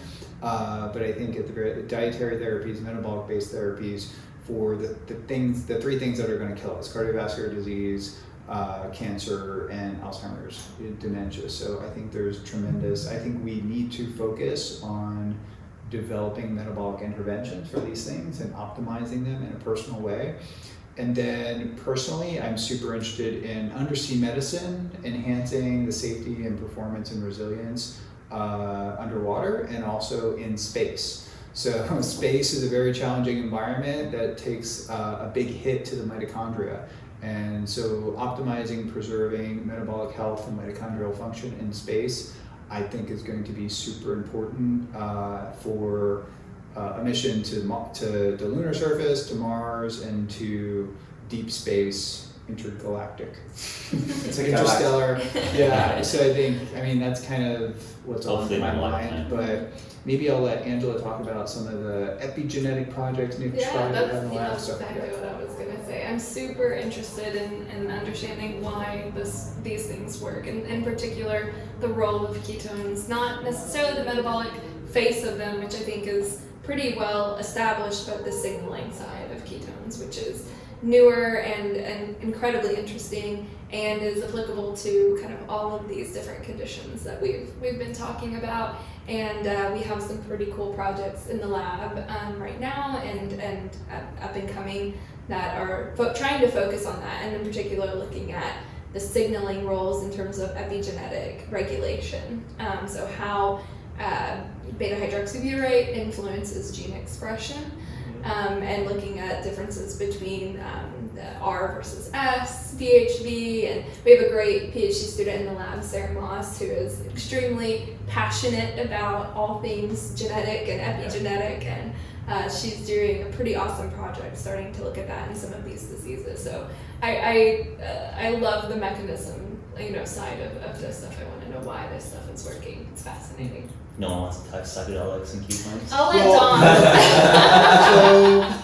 Uh, but I think at the very dietary therapies, metabolic based therapies, for the, the things, the three things that are going to kill us cardiovascular disease, uh, cancer, and Alzheimer's dementia. So I think there's tremendous, I think we need to focus on developing metabolic interventions for these things and optimizing them in a personal way. And then personally, I'm super interested in undersea medicine, enhancing the safety and performance and resilience uh, underwater and also in space. So space is a very challenging environment that takes uh, a big hit to the mitochondria. And so optimizing, preserving metabolic health and mitochondrial function in space I think is going to be super important uh, for uh, a mission to to the lunar surface, to Mars, and to deep space, intergalactic, It's like interstellar. yeah. So I think I mean that's kind of what's on Hopefully my my mind. But maybe I'll let Angela talk about some of the epigenetic projects Nick Yeah, described that's, in the yeah, that's So, exactly yeah. what I was gonna say. I'm super interested in, in understanding why this these things work, and in particular the role of ketones, not necessarily the metabolic face of them, which I think is pretty well established, but the signaling side of ketones, which is newer and, and incredibly interesting and is applicable to kind of all of these different conditions that we've we've been talking about. And uh, we have some pretty cool projects in the lab um, right now and and up, and coming that are fo- trying to focus on that and in particular looking at the signaling roles in terms of epigenetic regulation. Um, so how uh, beta hydroxybutyrate influences gene expression um, and looking at differences between um, the R versus S, PhD, and we have a great PhD student in the lab, Sarah Moss, who is extremely passionate about all things genetic and epigenetic, and uh, she's doing a pretty awesome project starting to look at that in some of these diseases. So I I, uh, I love the mechanism, you know, side of, of this stuff. I want to know why this stuff is working. It's fascinating. No one wants to touch psychedelics and ketones. I'll let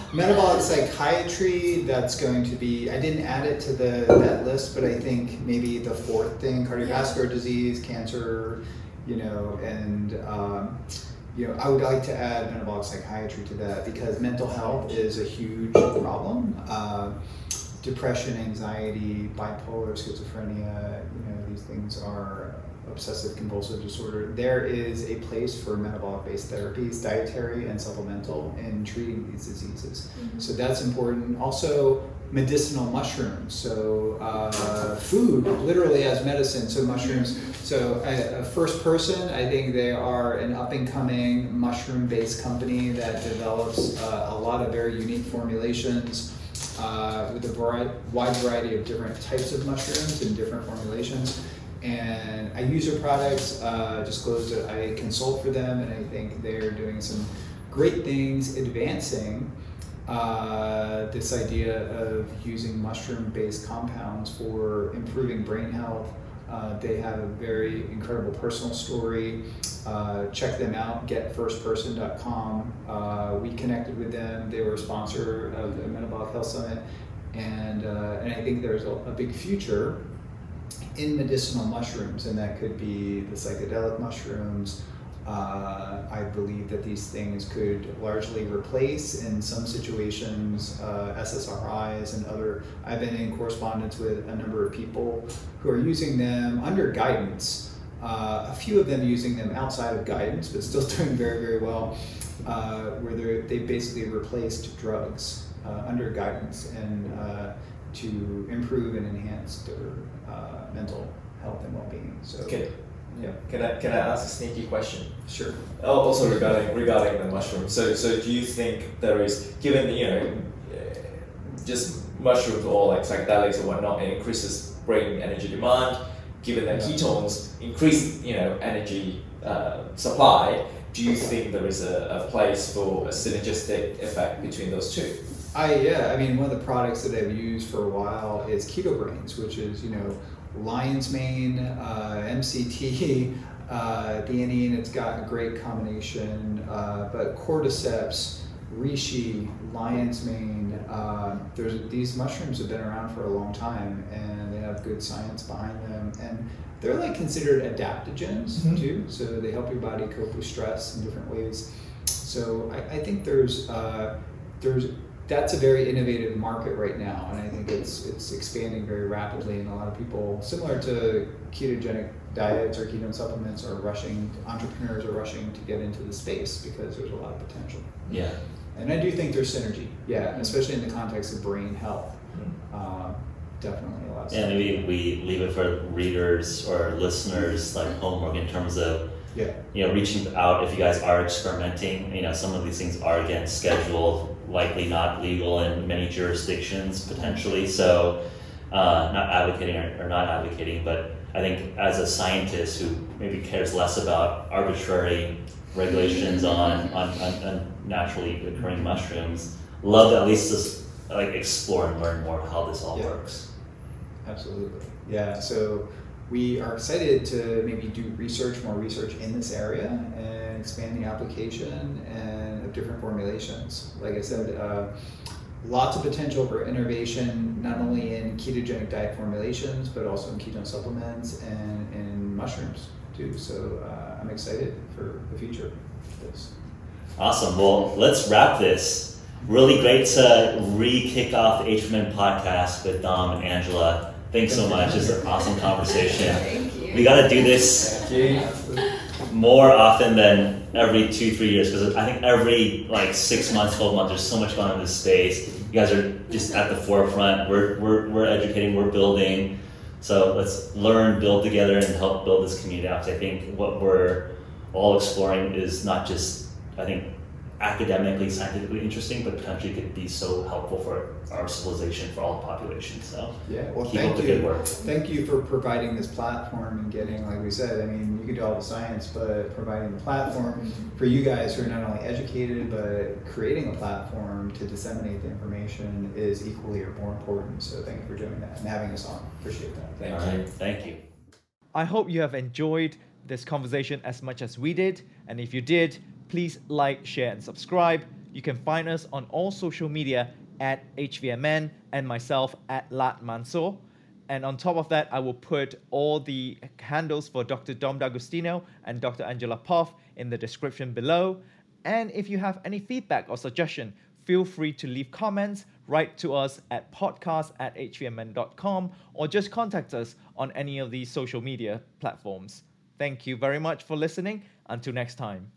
so metabolic psychiatry that's going to be i didn't add it to the that list but i think maybe the fourth thing cardiovascular disease cancer you know and um, you know i would like to add metabolic psychiatry to that because mental health is a huge problem. Uh, depression anxiety bipolar schizophrenia you know these things are obsessive compulsive disorder, there is a place for metabolic based therapies, dietary and supplemental, in treating these diseases. So that's important. Also, medicinal mushrooms. So, uh, food literally as medicine. So, mushrooms. So, a, a first person, I think they are an up and coming mushroom based company that develops uh, a lot of very unique formulations. Uh, with a vari- wide variety of different types of mushrooms and different formulations and I use their products. Uh, disclose that I consult for them, and I think they're doing some great things, advancing uh, this idea of using mushroom-based compounds for improving brain health. Uh, they have a very incredible personal story. Uh, check them out, getfirstperson.com. Uh, we connected with them. They were a sponsor of the Metabolic Health Summit. And, uh, and I think there's a, a big future in medicinal mushrooms, and that could be the psychedelic mushrooms. Uh, I believe that these things could largely replace, in some situations, uh, SSRIs and other. I've been in correspondence with a number of people who are using them under guidance. Uh, a few of them using them outside of guidance, but still doing very, very well, uh, where they basically replaced drugs uh, under guidance and uh, to improve and enhance their uh, mental health and well-being. So, Okay. yeah, Can I can I ask a sneaky question? sure. Oh, also regarding regarding the mushroom. So so do you think there is given you know just mushrooms or like psychedelics or whatnot it increases brain energy demand. Given that Yeah. ketones increase you know energy uh, supply, do you think there is a, a place for a synergistic effect between those two? I yeah, I mean one of the products that I've used for a while is Keto Brainz, which is you know lion's mane, uh, MCT, uh, theanine. It's got a great combination, uh, but cordyceps, reishi, lion's mane. Uh, there's these mushrooms have been around for a long time, and they have good science behind them, and they're like considered adaptogens Mhm. too. So they help your body cope with stress in different ways. So I, I think there's uh, there's that's a very innovative market right now, and I think it's it's expanding very rapidly. And a lot of people, similar to ketogenic diets or ketone supplements, are rushing. Entrepreneurs are rushing to get into the space because there's a lot of potential. Yeah. And I do think there's synergy. Yeah, especially in the context of brain health. Mm. Uh, definitely a lot. Of Yeah, maybe we leave it for readers or listeners like homework in terms of Yeah. you know reaching out if you guys are experimenting. You know, some of these things are again schedule, likely not legal in many jurisdictions potentially. So, uh, not advocating or, or not advocating, but I think as a scientist who maybe cares less about arbitrary regulations on, on, on, on naturally occurring mushrooms, love to at least just like explore and learn more how this all Yeah. works. Absolutely. Yeah. So we are excited to maybe do research, more research in this area, and expand the application and different formulations. Like I said, uh, lots of potential for innovation, not only in ketogenic diet formulations, but also in ketone supplements and in mushrooms too. So uh, I'm excited for the future of this. Awesome. Well, let's wrap this. Really great to re-kick off the HVMN podcast with Dom and Angela. Thanks so much. It's an awesome conversation. Thank you. We got to do this more often than every two, three years because I think every like six months, twelve months, there's so much going on in this space. You guys are just at the forefront. We're we're, we're educating, we're building. So let's learn, build together, and help build this community out. I think what we're all exploring is not just I think academically, scientifically interesting, but potentially could be so helpful for our civilization, for all the population. So Yeah. Well, keep thank up the you. good work. Thank you for providing this platform and getting, like we said, I mean, you can do all the science, but providing the platform for you guys who are not only educated, but creating a platform to disseminate the information is equally or more important. So thank you for doing that and having us on. Appreciate that. Thank All you. right. Thank you. I hope you have enjoyed this conversation as much as we did. And if you did, please like, share, and subscribe. You can find us on all social media at HVMN and myself at Latt Mansor. And on top of that, I will put all the handles for Dr. Dom D'Agostino and Dr. Angela Poff in the description below. And if you have any feedback or suggestion, feel free to leave comments, write to us at podcast at hvmn.com, or just contact us on any of these social media platforms. Thank you very much for listening. Until next time.